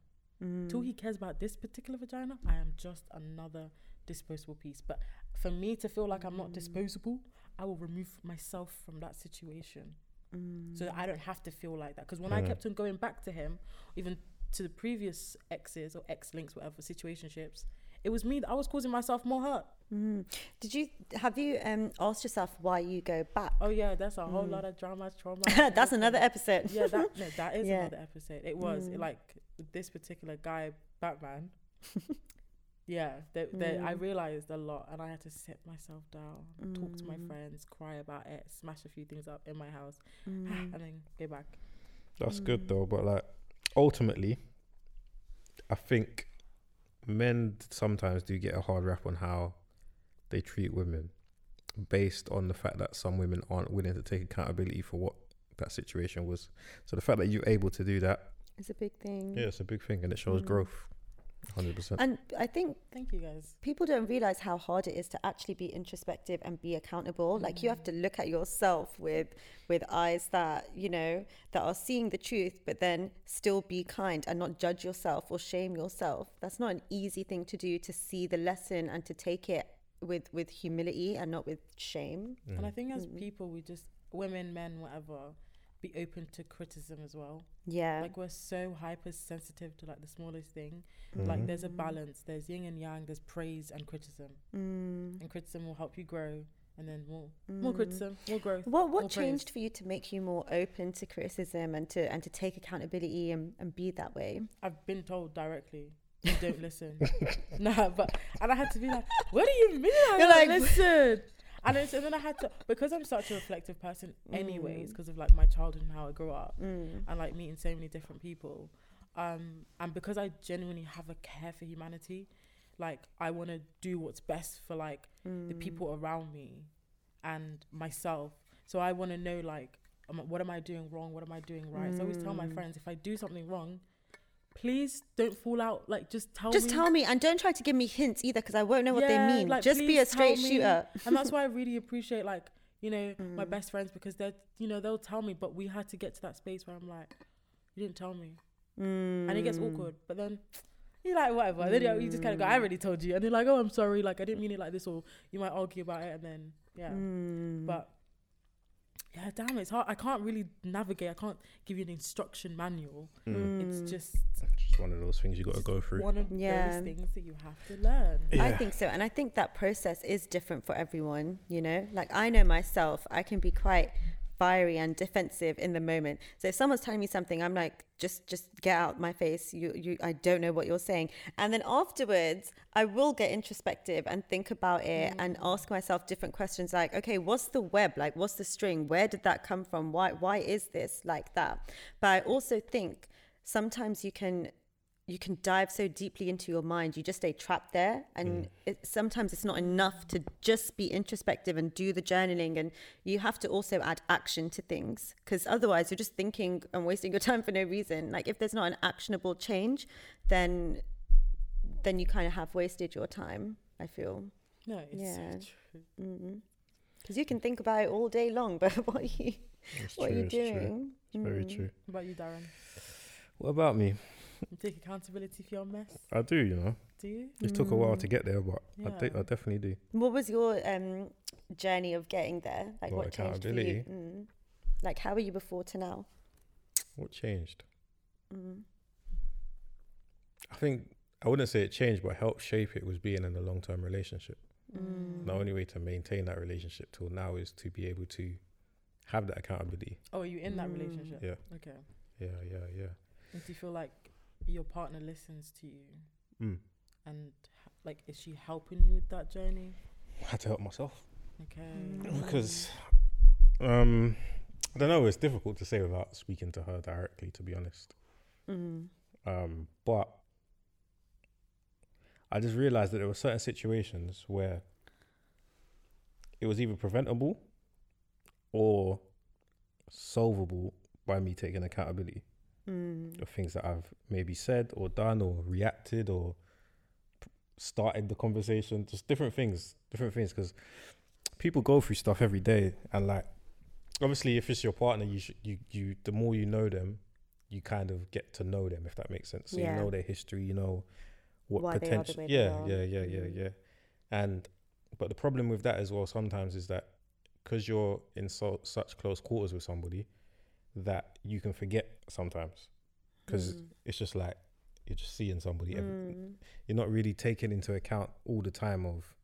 Mm. Till he cares about this particular vagina, I am just another disposable piece. But for me to feel like I'm not Mm. disposable, I will remove myself from that situation Mm. so that I don't have to feel like that. Because when I Mm. kept on going back to him, even to the previous exes or ex links, whatever situationships, it was me that I was causing myself more hurt. Mm. Did you have you um asked yourself why you go back? Oh yeah, that's a whole Mm. lot of drama, trauma. That's another episode. Yeah, that no, that is Yeah. another episode. It was Mm. like this particular guy, Batman. yeah, they, they, I Mm. realized a lot, and I had to sit myself down, talk to my Mm. friends, cry about it, smash a few things up in my house, Mm. and then go back. That's Mm. good though, but like ultimately, I think men sometimes do get a hard rap on how they treat women, based on the fact that some women aren't willing to take accountability for what that situation was. So the fact that you're able to do that, It's a big thing. yeah, it's a big thing, and it shows Mm. growth, hundred percent. And I think Thank you guys. people don't realize how hard it is to actually be introspective and be accountable like you have Mm. to look at yourself with with eyes that you know that are seeing the truth but then still be kind and not judge yourself or shame yourself that's not an easy thing to do to see the lesson and to take it with with humility and not with shame And I think as Mm. people, we just women, men, whatever, be open to criticism as well. Yeah Like we're so hypersensitive to like the smallest thing. Mhm. Like there's a balance. There's yin and yang. There's praise and criticism. mm, and criticism will help you grow and then more more Mm. criticism, more growth. What what changed praise. for you to make you more open to criticism and to and to take accountability and, and be that way? I've been told directly. You don't listen. nah, but and I had to be like, what do you mean? I You're don't like- listen. And, it's, and then I had to because I'm such a reflective person, anyways, Mm. because of like my childhood and how I grew up, Mm. and like meeting so many different people, um, and because I genuinely have a care for humanity, like I want to do what's best for like Mm. the people around me and myself. So I want to know like, what am I doing wrong? What am I doing right? So I always tell my Mm. friends if I do something wrong, please don't fall out. Like just tell Just me. tell me and don't try to give me hints either because I won't know what Yeah, they mean. like, Just be a straight shooter. and that's why I really appreciate like you know my Mm. best friends because they're you know they'll tell me, but we had to get to that space where I'm like, you didn't tell me, and it gets Mm. awkward. But then. You're like whatever. Then you- you just kind of go. I already told you, and they're like, "Oh, I'm sorry. Like I didn't mean it like this," or you might argue about it, and then yeah. Mm. But yeah, damn, it's hard. I can't really navigate. I can't give you an instruction manual. Mm. It's Mm. just Just one of those things you got to go through. one of Yeah. those things that you have to learn. I think so. And I think that process is different for everyone, you know? Like I know myself, I can be quite fiery and defensive in the moment. So if someone's telling me something, I'm like, just just get out my face. You you I don't know what you're saying. And then afterwards, I will get introspective and think about it mm. and ask myself different questions like, okay, what's the web? Like what's the string? Where did that come from? Why why is this like that? But I also think sometimes you can you can dive so deeply into your mind you just stay trapped there and it, sometimes it's not enough to just be introspective and do the journaling and you have to also add action to things because otherwise you're just thinking and wasting your time for no reason like if there's not an actionable change then then you kind of have wasted your time i feel No, it's Yeah. so true. because you can think about it all day long but what are you It's what true, are you it's true. doing It's very Mm. true. What about you, Darren? What about me? You take accountability for your mess. I do, you know. Do you? It took a while to get there, but I, Yeah. think I definitely do. What was your um, journey of getting there? Like, What, what, changed for you? accountability? Mm. Like, how were you before to now? What changed? Mm. I think I wouldn't say it changed, but helped shape it was being in a long term relationship. Mm. The only way to maintain that relationship till now is to be able to have that accountability. Oh, are you in that Mm. relationship? Yeah. Okay. Yeah, yeah, yeah. And do you feel like your partner listens to you Mm. and like is she helping you with that journey? I had to help myself Okay. Mm. because um, I don't know. It's difficult to say without speaking to her directly, to be honest. Mm. Um, but I just realized that there were certain situations where it was either preventable or solvable by me taking accountability Mm. of things that I've maybe said or done or reacted or started the conversation, just different things, different things. Because people go through stuff every day, and like, obviously, if it's your partner, you should you you the more you know them, you kind of get to know them, if that makes sense. So Yeah. you know their history, you know what Why they are the potential. Yeah, yeah, yeah, yeah, Mm. yeah. And but the problem with that as well sometimes is that because you're in so such close quarters with somebody, that you can forget sometimes because Mm. it's just like you're just seeing somebody. Mm. You're not really taking into account all the time of.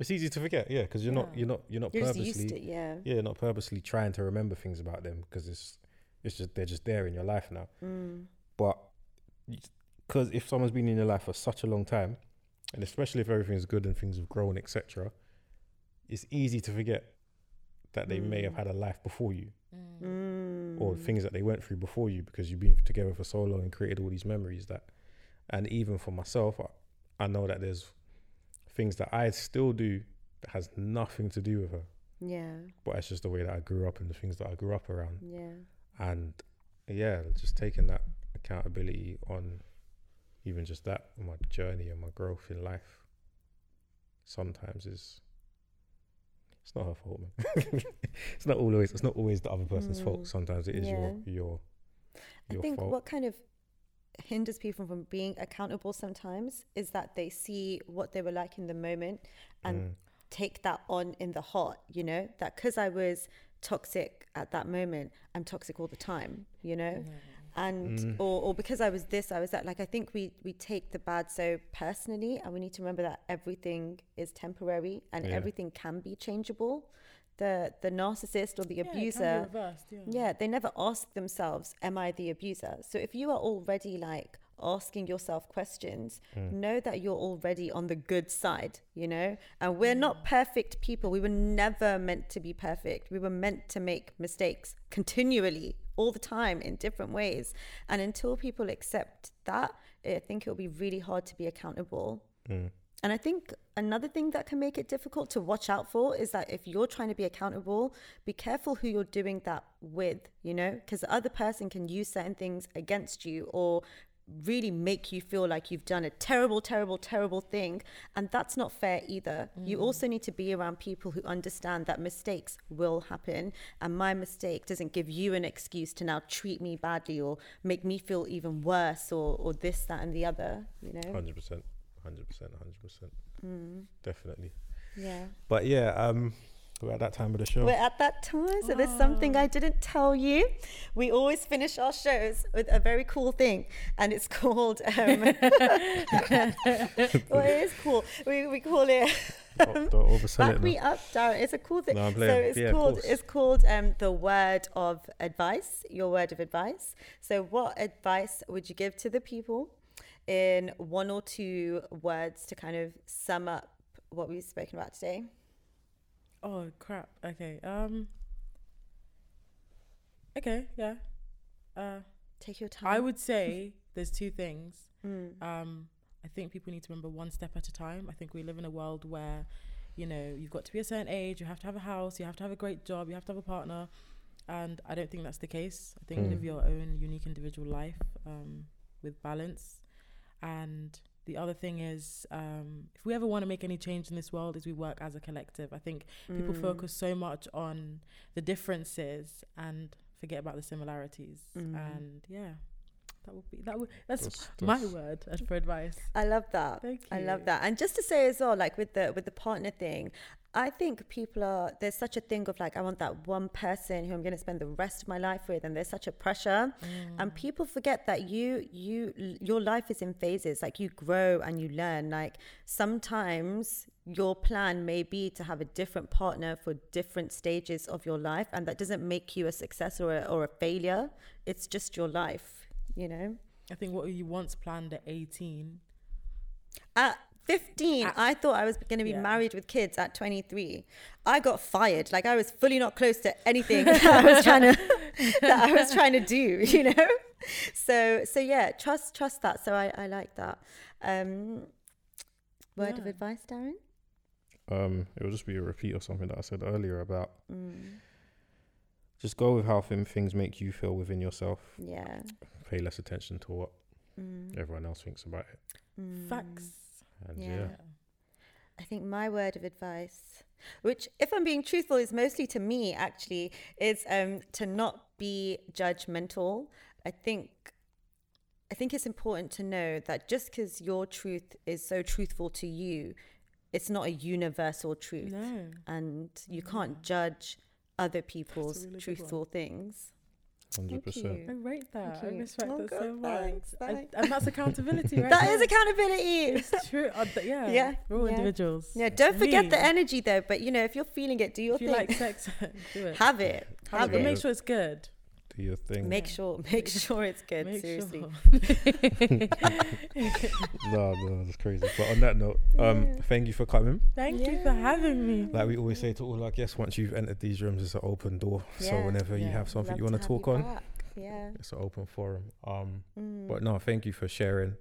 It's easy to forget, yeah, because you're not you're not you're not You're purposely used to it, yeah. yeah not purposely trying to remember things about them because it's it's just they're just there in your life now. Mm. But because if someone's been in your life for such a long time, and especially if everything's good and things have grown, etc., it's easy to forget that they may have Mm. had a life before you Mm. Mm. or things that they went through before you because you've been together for so long and created all these memories that and even for myself I, I know that there's things that I still do that has nothing to do with her Yeah. but it's just the way that I grew up and the things that I grew up around Yeah. and yeah just taking that accountability on even just that my journey and my growth in life sometimes is it's not her fault man it's not always it's not always the other person's fault Mm. sometimes it is your Yeah. your I your think fault what kind of hinders people from being accountable sometimes is that they see what they were like in the moment and Mm. take that on in the heart. you know, that because I was toxic at that moment, I'm toxic all the time, you know. And Mm. or, or because I was this, I was that. Like I think we we take the bad so personally, and we need to remember that everything is temporary and Yeah. everything can be changeable. The the narcissist or the Yeah, can be abuser, reversed, yeah. yeah, they never ask themselves, "Am I the abuser?" So if you are already like asking yourself questions, hmm. know that you're already on the good side, you know. And we're not perfect people. We were never meant to be perfect. We were meant to make mistakes continually, all the time, in different ways. And until people accept that, I think it'll be really hard to be accountable. Hmm. And I think another thing that can make it difficult to watch out for is that if you're trying to be accountable, be careful who you're doing that with, you know, because the other person can use certain things against you or really make you feel like you've done a terrible, terrible, terrible thing. And that's not fair either. You also need to be around people who understand that mistakes will happen. And my mistake doesn't give you an excuse to now treat me badly or make me feel even worse or, or this, that, and the other, you know? Hundred percent, hundred percent, hundred percent. Mm. Definitely. Yeah. But yeah, um, we're at that time of the show. We're at that time, so there's something I didn't tell you. We always finish our shows with a very cool thing, and it's called. Um, well, it is cool. We, we call it. Don't, don't oversell Back it. me up, Darren. It's a cool thing. No, I'm so it's Yeah, called it's called um, the word of advice. Your word of advice. So, what advice would you give to the people in one or two words to kind of sum up what we've spoken about today? Oh crap. Okay. Um. Okay. Yeah. Uh, Take your time. I would say there's two things. Mm. Um, I think people need to remember one step at a time. I think we live in a world where, you know, you've got to be a certain age, you have to have a house, you have to have a great job, you have to have a partner, and I don't think that's the case. I think Mm. live your own unique individual life um, with balance. And the other thing is, um, if we ever want to make any change in this world, is we work as a collective. I think people Mm. focus so much on the differences and forget about the similarities. Mm. And yeah, that would be that would that's, That's- my word for advice. I love that. Thank you. I love that. And just to say as well, like with the with the partner thing, I think people are there's such a thing of like I want that one person who I'm going to spend the rest of my life with, and there's such a pressure, mm. and people forget that you you your life is in phases. Like you grow and you learn. Like sometimes your plan may be to have a different partner for different stages of your life, and that doesn't make you a success or a, or a failure. It's just your life, you know. I think what you once planned at 18. At 15, At- I thought I was going to be Yeah. married with kids at 23. I got fired. Like I was fully not close to anything that I was trying to that I was trying to do, you know? So so yeah, trust trust that. So I I like that. Um word of advice, Darren? Um, it will just be a repeat of something that I said earlier about Mm, just go with how thim- things make you feel within yourself. yeah. Pay less attention to what Mm, everyone else thinks about it. mm. Facts. And Yeah. yeah, I think my word of advice, which, if I'm being truthful, is mostly to me actually, is um, to not be judgmental. I think. I think it's important to know that just because your truth is so truthful to you, it's not a universal truth, No. and you can't judge other people's really truthful things. Hundred percent. I rate that. I you. respect Oh, that so much. thanks, And- thanks. And that's accountability, right? That is there. accountability. It's true. Uh, th- yeah. Yeah, We're all yeah. individuals. Yeah, don't forget Me. the energy though. But you know, if you're feeling it, do your If you thing. like sex, do it. have it. Have Have it, but it. make sure it's good. Do your thing. Make sure, make sure it's good. Make seriously. sure. no, no, that's crazy. But on that note, um, Yeah. thank you for coming. Thank you for having me. Like we always say to all our guests, once you've entered these rooms, it's an open door. So Yeah. whenever you have something Love you want to talk on, back. Yeah. it's an open forum. Um, Mm. but no, thank you for sharing.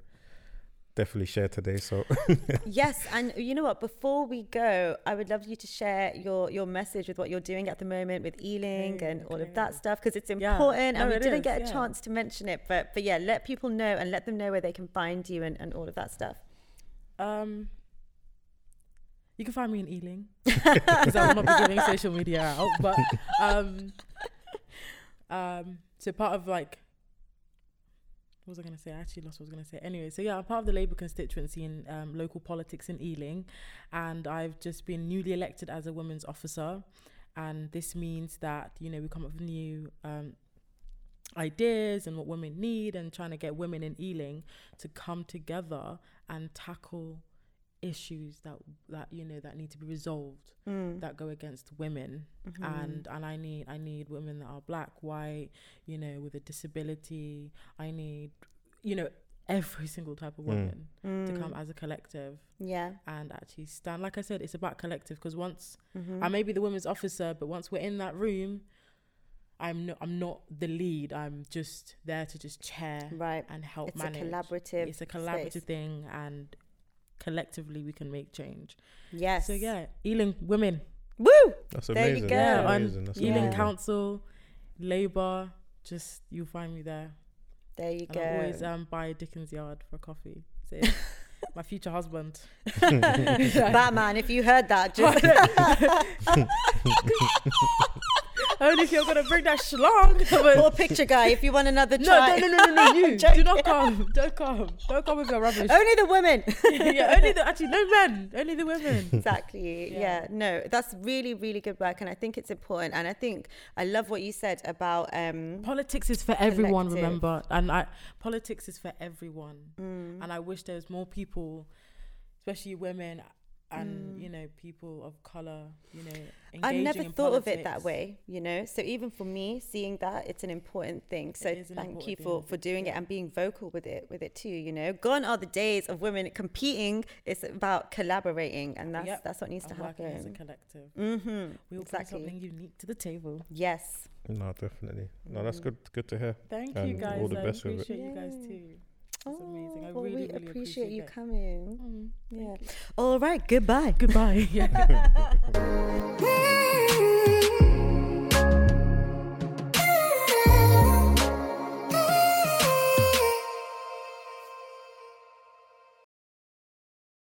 Definitely share today. So yes, and you know what? Before we go, I would love you to share your your message with what you're doing at the moment with Ealing Okay, and all of that stuff because it's important, No, and we didn't is, get a yeah. chance to mention it. But but yeah, let people know and let them know where they can find you and, and all of that stuff. Um, you can find me in Ealing because I will not be giving social media out. But um, um, so part of like, what was I gonna say? I actually lost what I was gonna say. Anyway, so yeah, I'm part of the Labour constituency in um, local politics in Ealing, and I've just been newly elected as a women's officer, and this means that you know we come up with new um, ideas and what women need and trying to get women in Ealing to come together and tackle issues that that you know that need to be resolved Mm. that go against women Mm-hmm. and and I need I need women that are black white you know with a disability I need you know every single type of Mm. woman to Mm. come as a collective Yeah. and actually stand like I said it's about collective because once Mhm. I may be the women's officer but once we're in that room I'm not I'm not the lead I'm just there to just chair Right. and help It's manage a collaborative. it's a collaborative space. thing and collectively we can make change Yes. so yeah Ealing women Woo! That's There you amazing. go. Yeah, on amazing. That's Ealing amazing. Council, Labour, just you'll find me there. There you And I always um by Dickens Yard for coffee. So my future husband. Batman, if you heard that, just Only if you're gonna bring that schlong. But or picture guy, if you want another no, try. no, no, no, no, no, you do not come. Don't come. Don't come with your rubbish. Only the women. yeah, only the actually no men. Only the women. exactly yeah. Yeah. no that's really really good work and i think it's important and i think i love what you said about um Politics is for everyone, Collective. remember. And I politics is for everyone. mm, and I wish there was more people, especially women and Mm. you know people of color, you know. i Engaging never in thought of it that way you know so even for me seeing that it's an important thing so thank you for for doing it and being vocal with it with it too you know gone are the days of women competing it's about collaborating and that's Yep. that's what needs to And working as a collective. mm-hmm We all Exactly. bring something unique to the table. yes No, definitely. No, that's Mm. good. Good to hear. Thank And you guys. all the I best with it. appreciate you guys too. Oh, amazing. I oh, well, really, we really appreciate, appreciate you coming. Mm, yeah. You. All right. Goodbye. Goodbye. Yeah.